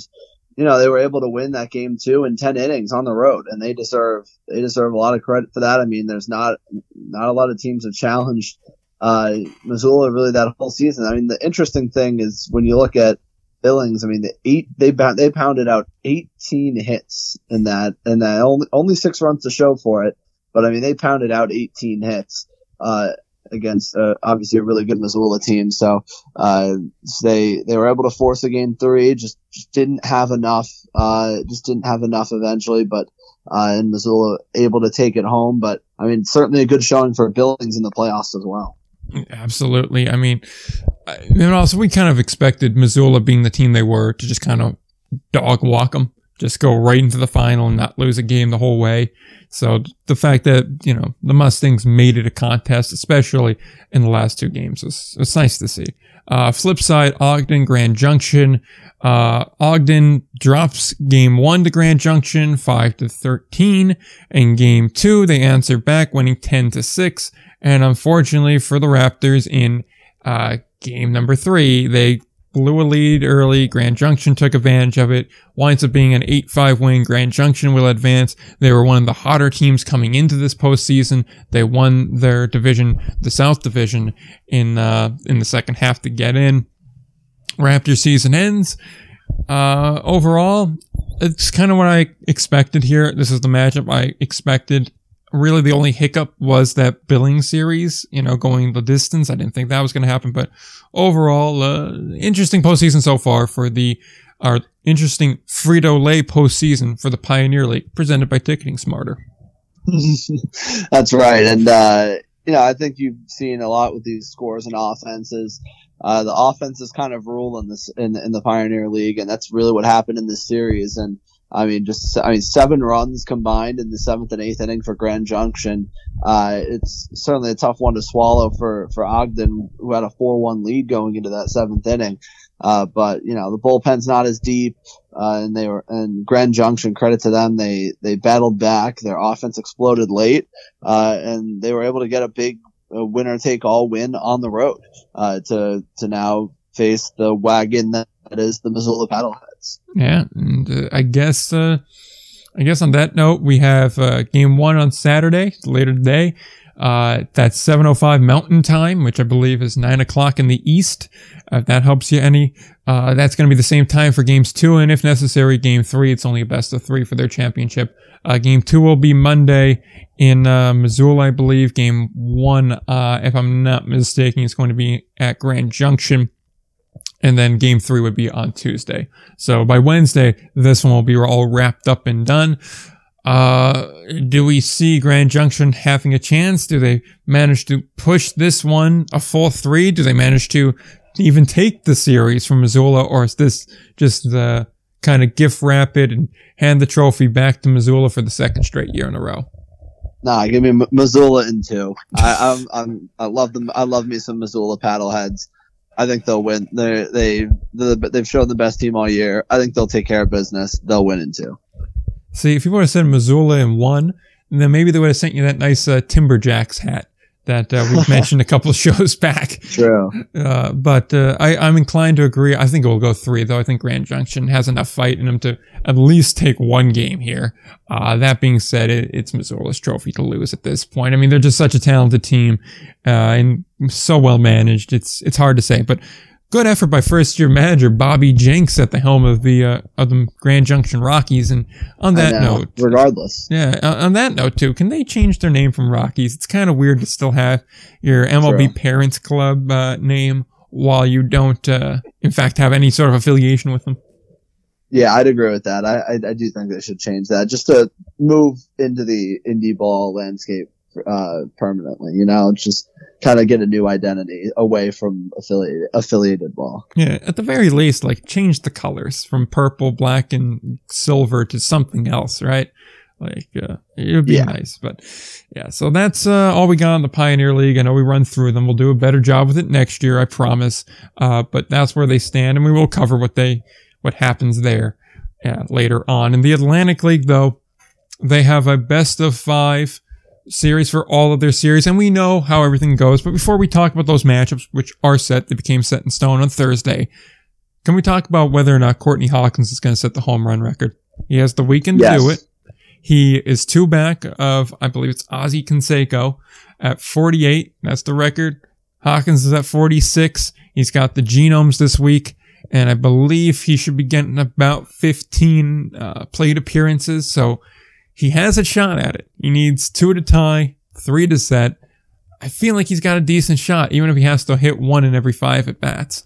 you know they were able to win that game too in 10 innings on the road and they deserve they deserve a lot of credit for that i mean there's not not a lot of teams have challenged uh, missoula really that whole season i mean the interesting thing is when you look at billings i mean the eight they they pounded out 18 hits in that and that only only six runs to show for it but i mean they pounded out 18 hits uh, against uh, obviously a really good Missoula team. So, uh, they they were able to force a game three. Just, didn't have enough. Uh, just didn't have enough eventually. But uh, and Missoula able to take it home. But I mean, certainly a good showing for Billings in the playoffs as well. Absolutely. I mean, and also we kind of expected Missoula being the team they were to just kind of dog walk them, just go right into the final and not lose a game the whole way. So the fact that, you know, the Mustangs made it a contest, especially in the last two games, was, was nice to see. Uh, flip side, Ogden, Grand Junction. Uh, Ogden drops game one to Grand Junction, 5 to 13. In game two, they answer back, winning 10 to 6. And unfortunately for the Raptors in, uh, game number three, they blew a lead early. Grand Junction took advantage of it. Winds up being an 8-5 win. Grand Junction will advance. They were one of the hotter teams coming into this postseason. They won their division, the South Division, in uh, in the second half to get in. Raptor season ends. Uh, overall, it's kind of what I expected here. This is the matchup I expected really the only hiccup was that billing series, you know, going the distance. I didn't think that was going to happen, but overall, uh, interesting postseason so far for the, our interesting Frito Lay postseason for the Pioneer League presented by Ticketing Smarter. That's right. And, uh, you know, I think you've seen a lot with these scores and offenses. Uh, the offenses kind of rule in this in, in the Pioneer League, and that's really what happened in this series. And I mean, just I mean, seven runs combined in the seventh and eighth inning for Grand Junction. Uh, it's certainly a tough one to swallow for for Ogden, who had a four-one lead going into that seventh inning. Uh, but you know, the bullpen's not as deep, uh, and they were and Grand Junction. Credit to them, they they battled back. Their offense exploded late, uh, and they were able to get a big winner take all win on the road uh, to to now face the wagon that is the Missoula Paddlehead. Yeah, and uh, I guess uh, I guess on that note, we have uh, game one on Saturday later today. Uh, that's 7:05 Mountain Time, which I believe is nine o'clock in the East. If that helps you any, uh, that's going to be the same time for games two, and if necessary, game three. It's only a best of three for their championship. Uh, game two will be Monday in uh, Missoula, I believe. Game one, uh, if I'm not mistaken, is going to be at Grand Junction and then game three would be on Tuesday. So by Wednesday, this one will be all wrapped up and done. Uh, do we see Grand Junction having a chance? Do they manage to push this one a full three? Do they manage to even take the series from Missoula, or is this just the kind of gift wrap it and hand the trophy back to Missoula for the second straight year in a row? Nah, give me Missoula in two. I, I'm, I'm, I love them. I love me some Missoula paddleheads. I think they'll win. They they they've shown the best team all year. I think they'll take care of business. They'll win in two. See, if you would have said Missoula in one, then maybe they would have sent you that nice uh, Timberjacks hat that uh, we mentioned a couple shows back. True. Uh, but uh, I, I'm inclined to agree. I think it will go three, though. I think Grand Junction has enough fight in them to at least take one game here. Uh, that being said, it, it's Missoula's trophy to lose at this point. I mean, they're just such a talented team uh, and so well managed. It's it's hard to say, but Good effort by first year manager Bobby Jenks at the helm of the uh, of the Grand Junction Rockies. And on that know, note, regardless, yeah, on that note too, can they change their name from Rockies? It's kind of weird to still have your MLB True. Parents Club uh, name while you don't, uh, in fact, have any sort of affiliation with them. Yeah, I'd agree with that. I, I, I do think they should change that just to move into the indie ball landscape uh, permanently. You know, just kind of get a new identity away from affiliated affiliated ball. Yeah, at the very least, like change the colors from purple, black, and silver to something else, right? Like, uh, it would be Yeah. nice. But yeah, so that's uh, all we got on the Pioneer League. I know we run through them. We'll do a better job with it next year, I promise. Uh, but that's where they stand, and we will cover what they what happens there uh, later on. In the Atlantic League, though, they have a best of five series for all of their series, and we know how everything goes. But before we talk about those matchups, which are set, they became set in stone on Thursday. Can we talk about whether or not Courtney Hawkins is going to set the home run record? He has the weekend Yes. to do it. He is two back of, I believe it's Ozzie Canseco at 48. That's the record. Hawkins is at 46. He's got the genomes this week, and I believe he should be getting about 15 uh, plate appearances. So he has a shot at it. He needs two to tie, three to set. I feel like he's got a decent shot, even if he has to hit one in every five at bats.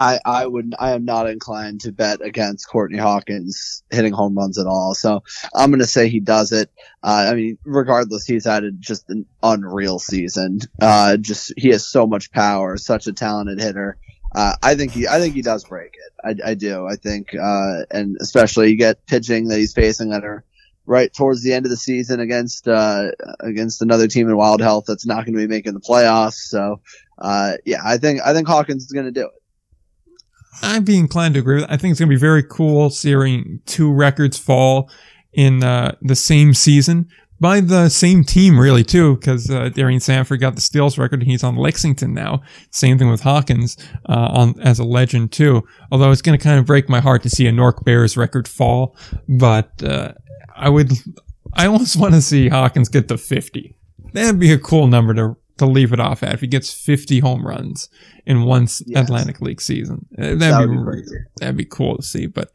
I, I would I am not inclined to bet against Courtney Hawkins hitting home runs at all. So I'm going to say he does it. Uh, I mean, regardless, he's had a, just an unreal season. Uh, just he has so much power, such a talented hitter. Uh, I think he I think he does break it. I, I do. I think uh, and especially you get pitching that he's facing that are right towards the end of the season against uh, against another team in Wild Health that's not going to be making the playoffs. So uh, yeah, I think I think Hawkins is going to do it. I'd be inclined to agree with. I think it's going to be very cool seeing two records fall in uh, the same season by the same team, really, too, because uh, Darian Sanford got the steals record and he's on Lexington now. Same thing with Hawkins uh, on as a legend, too. Although it's going to kind of break my heart to see a Newark Bears record fall, but uh, I would, I almost want to see Hawkins get to 50. That'd be a cool number to to leave it off at if he gets 50 home runs in one Yes. Atlantic League season. Uh, That'd That be, be that'd be cool to see. But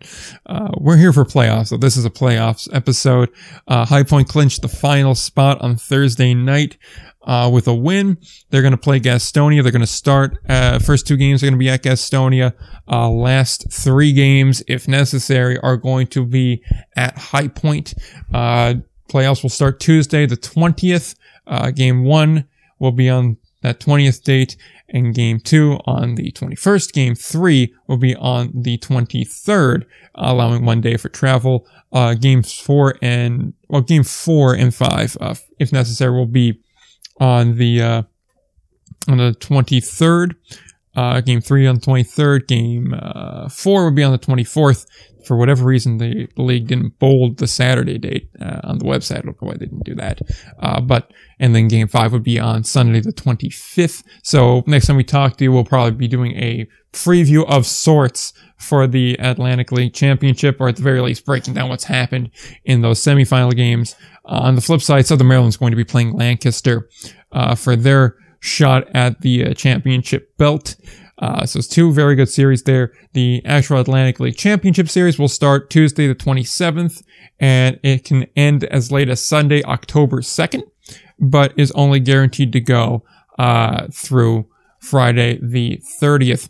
uh, we're here for playoffs, so this is a playoffs episode. Uh, High Point clinched the final spot on Thursday night. Uh, with a win, they're going to play Gastonia. They're going to start. Uh, first two games are going to be at Gastonia. Uh, last three games, if necessary, are going to be at High Point. Uh, playoffs will start Tuesday, the twentieth. Uh, game one will be on that 20th date and game two on the 21st. Game three will be on the 23rd, allowing one day for travel. Uh, games four and, well, game four and five, uh, if necessary, will be on the, uh, on the 23rd. Uh, game three on the 23rd. Game, uh, four would be on the 24th. For whatever reason, the league didn't bold the Saturday date, uh, on the website. I don't know why they didn't do that. Uh, but and then game five would be on Sunday the 25th. So next time we talk to you, we'll probably be doing a preview of sorts for the Atlantic League Championship, or at the very least breaking down what's happened in those semifinal games. Uh, on the flip side, Southern Maryland's going to be playing Lancaster uh, for their shot at the uh, championship belt. Uh, so it's two very good series there. The actual Atlantic League Championship Series will start Tuesday the 27th, and it can end as late as Sunday, October 2nd but is only guaranteed to go uh, through Friday the 30th.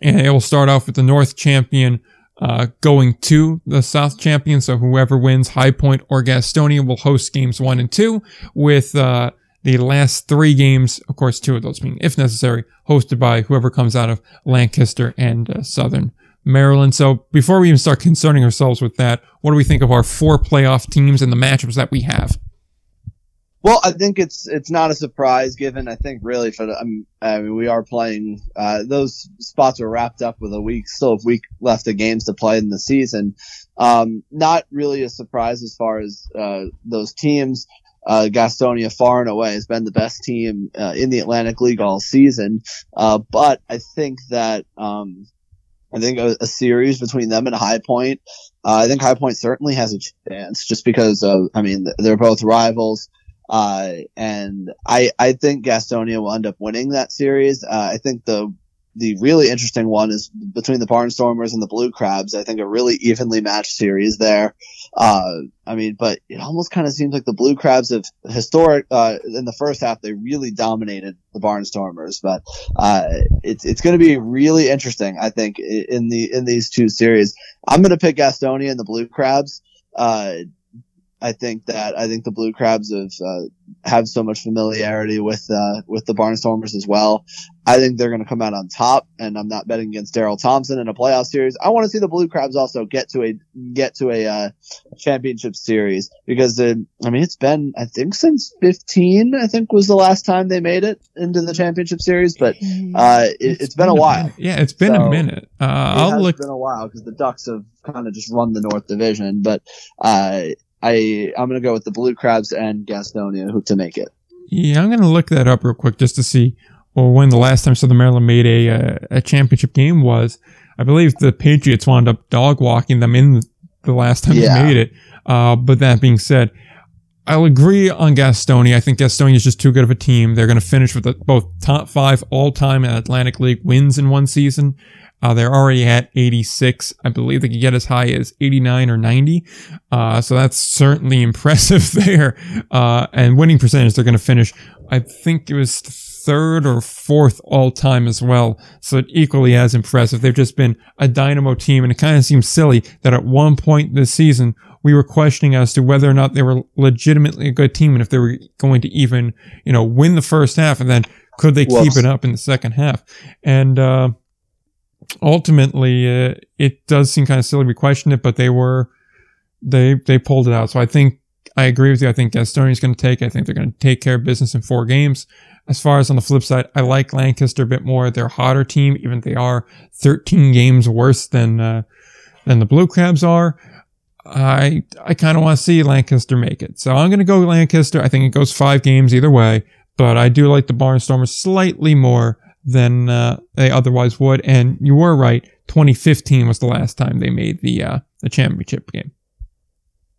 And it will start off with the North champion uh, going to the South champion. So whoever wins High Point or Gastonia will host games one and two, with uh, the last three games, of course, two of those being, if necessary, hosted by whoever comes out of Lancaster and uh, Southern Maryland. So before we even start concerning ourselves with that, what do we think of our four playoff teams and the matchups that we have? Well, I think it's it's not a surprise given I think really for the, I mean, we are playing uh, those spots are wrapped up with a week still a week left of games to play in the season. Um, not really a surprise as far as uh, those teams. Uh, Gastonia far and away has been the best team uh, in the Atlantic League all season. Uh, but I think that um, I think a, a series between them and High Point. Uh, I think High Point certainly has a chance just because of I mean they're both rivals. Uh, and I, I think Gastonia will end up winning that series. Uh, I think the, the really interesting one is between the Barnstormers and the Blue Crabs. I think a really evenly matched series there. Uh, I mean, but it almost kind of seems like the Blue Crabs have historic, uh, in the first half, they really dominated the Barnstormers, but, uh, it's, it's going to be really interesting, I think, in the, in these two series. I'm going to pick Gastonia and the Blue Crabs. I think that I think the Blue Crabs have uh, have so much familiarity with uh, with the Barnstormers as well. I think they're going to come out on top, and I'm not betting against Daryl Thompson in a playoff series. I want to see the Blue Crabs also get to a get to a uh, championship series because I mean it's been I think since 15 I think was the last time they made it into the championship series, but uh, it, has been, been, a while. Minute. Yeah, it's been so, a minute. Uh, I'll look. It's been a while because the Ducks have kind of just run the North Division, but uh, I I'm gonna go with the Blue Crabs and Gastonia to make it. Yeah, I'm gonna look that up real quick just to see or when the last time Southern Maryland made a uh, a championship game was. I believe the Patriots wound up dog walking them in the last time yeah. they made it. Uh, but that being said, I'll agree on Gastonia. I think Gastonia is just too good of a team. They're going to finish with both top five all time Atlantic League wins in one season. Uh, they're already at 86. I believe they could get as high as 89 or 90. Uh, so that's certainly impressive there. Uh, and winning percentage, they're going to finish, I think it was third or fourth all time as well. So equally as impressive. They've just been a dynamo team. And it kind of seems silly that at one point this season, we were questioning as to whether or not they were legitimately a good team and if they were going to even, you know, win the first half and then could they keep it up in the second half? And, uh, ultimately, uh, it does seem kind of silly we question it, but they were, they, they pulled it out. So I think I agree with you. I think Gastonia is going to take. I think they're going to take care of business in four games. As far as on the flip side, I like Lancaster a bit more. They're a hotter team, even if they are 13 games worse than uh, than the Blue Crabs are. I I kind of want to see Lancaster make it, so I'm going to go Lancaster. I think it goes five games either way, but I do like the Barnstormers slightly more than uh, they otherwise would. And you were right. 2015 was the last time they made the uh, the championship game.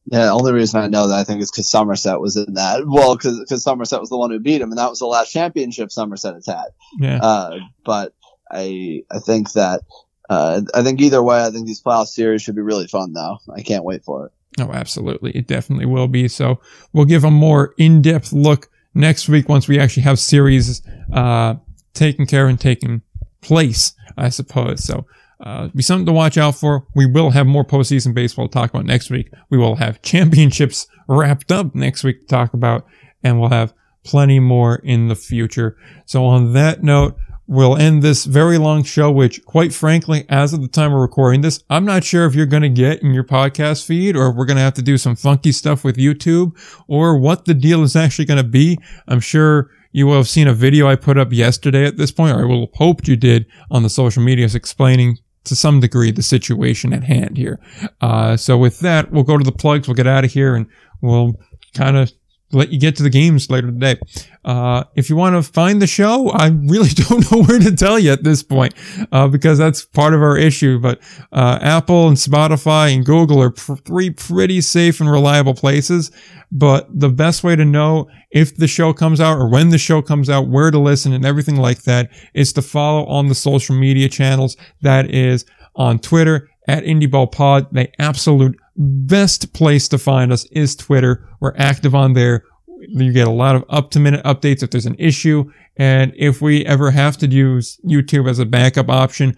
Yeah, the only reason I know that I think is because Somerset was in that. Well, because Somerset was the one who beat him, and that was the last championship Somerset has had. Yeah. Uh, but I I think that uh, I think either way, I think these playoff series should be really fun. Though I can't wait for it. Oh, absolutely, it definitely will be. So we'll give a more in depth look next week once we actually have series uh, taken care and taken place, I suppose. So uh, be something to watch out for. We will have more postseason baseball to talk about next week. We will have championships wrapped up next week to talk about, and we'll have plenty more in the future. So on that note, we'll end this very long show, which quite frankly, as of the time we're recording this, I'm not sure if you're going to get in your podcast feed or if we're going to have to do some funky stuff with YouTube or what the deal is actually going to be. I'm sure you will have seen a video I put up yesterday at this point, or I will have hoped you did on the social medias explaining to some degree the situation at hand here. Uh, so with that, we'll go to the plugs. We'll get out of here and we'll kind of let you get to the games later today. Uh, if you want to find the show, I really don't know where to tell you at this point, uh, because that's part of our issue. But uh, Apple and Spotify and Google are pr- three pretty safe and reliable places. But the best way to know if the show comes out or when the show comes out, where to listen and everything like that is to follow on the social media channels. That is on Twitter at IndieBallPod. They absolute best place to find us is Twitter. We're active on there. You get a lot of up to minute updates if there's an issue. And if we ever have to use YouTube as a backup option,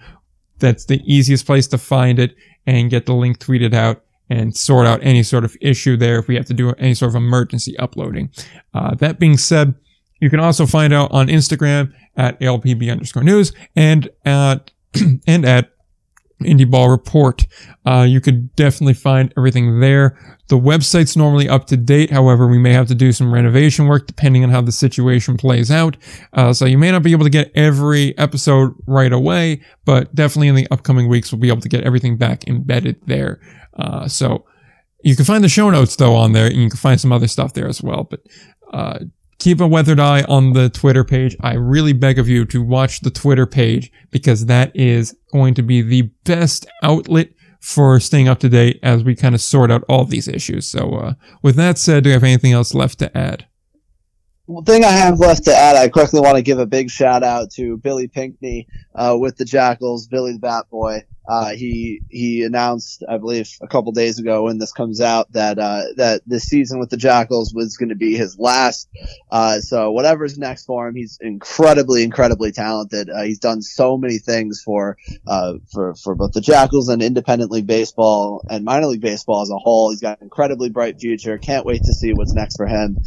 that's the easiest place to find it and get the link tweeted out and sort out any sort of issue there if we have to do any sort of emergency uploading. Uh, that being said, you can also find out on Instagram at LPB underscore news and at, and at Indie Ball Report. Uh, you could definitely find everything there. The website's normally up to date. However, we may have to do some renovation work depending on how the situation plays out. Uh, so you may not be able to get every episode right away, but definitely in the upcoming weeks, we'll be able to get everything back embedded there. Uh, so you can find the show notes though on there and you can find some other stuff there as well. But, uh, keep a weathered eye on the Twitter page. I really beg of you to watch the Twitter page because that is going to be the best outlet for staying up to date as we kind of sort out all these issues. So, uh, with that said, do you have anything else left to add? One thing I have left to add, I quickly want to give a big shout out to Billy Pinkney uh, with the Jackals, Billy the Bat Boy. Uh, he he announced, I believe, a couple days ago when this comes out that uh, that this season with the Jackals was going to be his last. Uh, so whatever's next for him, he's incredibly, incredibly talented. Uh, he's done so many things for uh, for for both the Jackals and independent league baseball and minor league baseball as a whole. He's got an incredibly bright future. Can't wait to see what's next for him.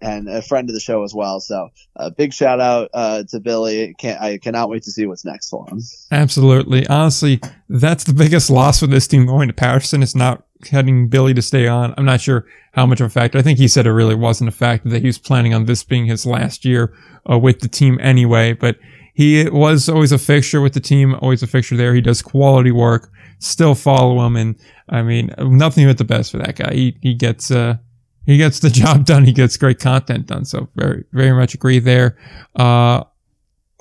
And a friend of the show as well. So a big shout out uh, to Billy. Can't, I cannot wait to see what's next for him. Absolutely. Honestly, that's the biggest loss for this team going to Paterson. It's not getting Billy to stay on. I'm not sure how much of a factor. I think he said it really wasn't a factor that he was planning on this being his last year uh, with the team anyway. But he was always a fixture with the team, always a fixture there. He does quality work. Still follow him, and I mean, nothing but the best for that guy. He he gets uh he gets the job done. He gets great content done. So very, very much agree there. Uh,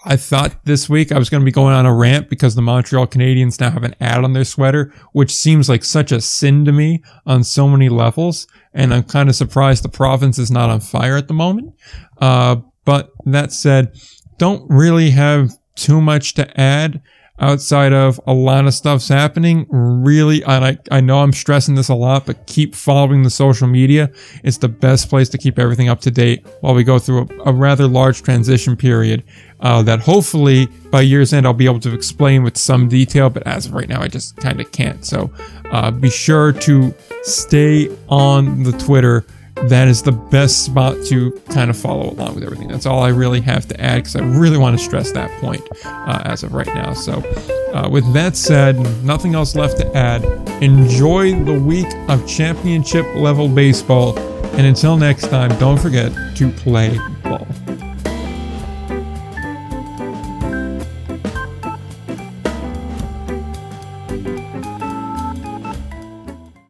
I thought this week I was going to be going on a rant because the Montreal Canadiens now have an ad on their sweater, which seems like such a sin to me on so many levels. And I'm kind of surprised the province is not on fire at the moment. Uh, but that said, don't really have too much to add outside of a lot of stuff's happening. Really, and I, I know I'm stressing this a lot, but keep following the social media. It's the best place to keep everything up to date while we go through a, a rather large transition period uh, that hopefully by year's end I'll be able to explain with some detail, but as of right now, I just kind of can't. So uh, be sure to stay on the Twitter that is the best spot to kind of follow along with everything. That's all I really have to add because I really want to stress that point uh, as of right now. So, uh, with that said, nothing else left to add. Enjoy the week of championship level baseball. And until next time, don't forget to play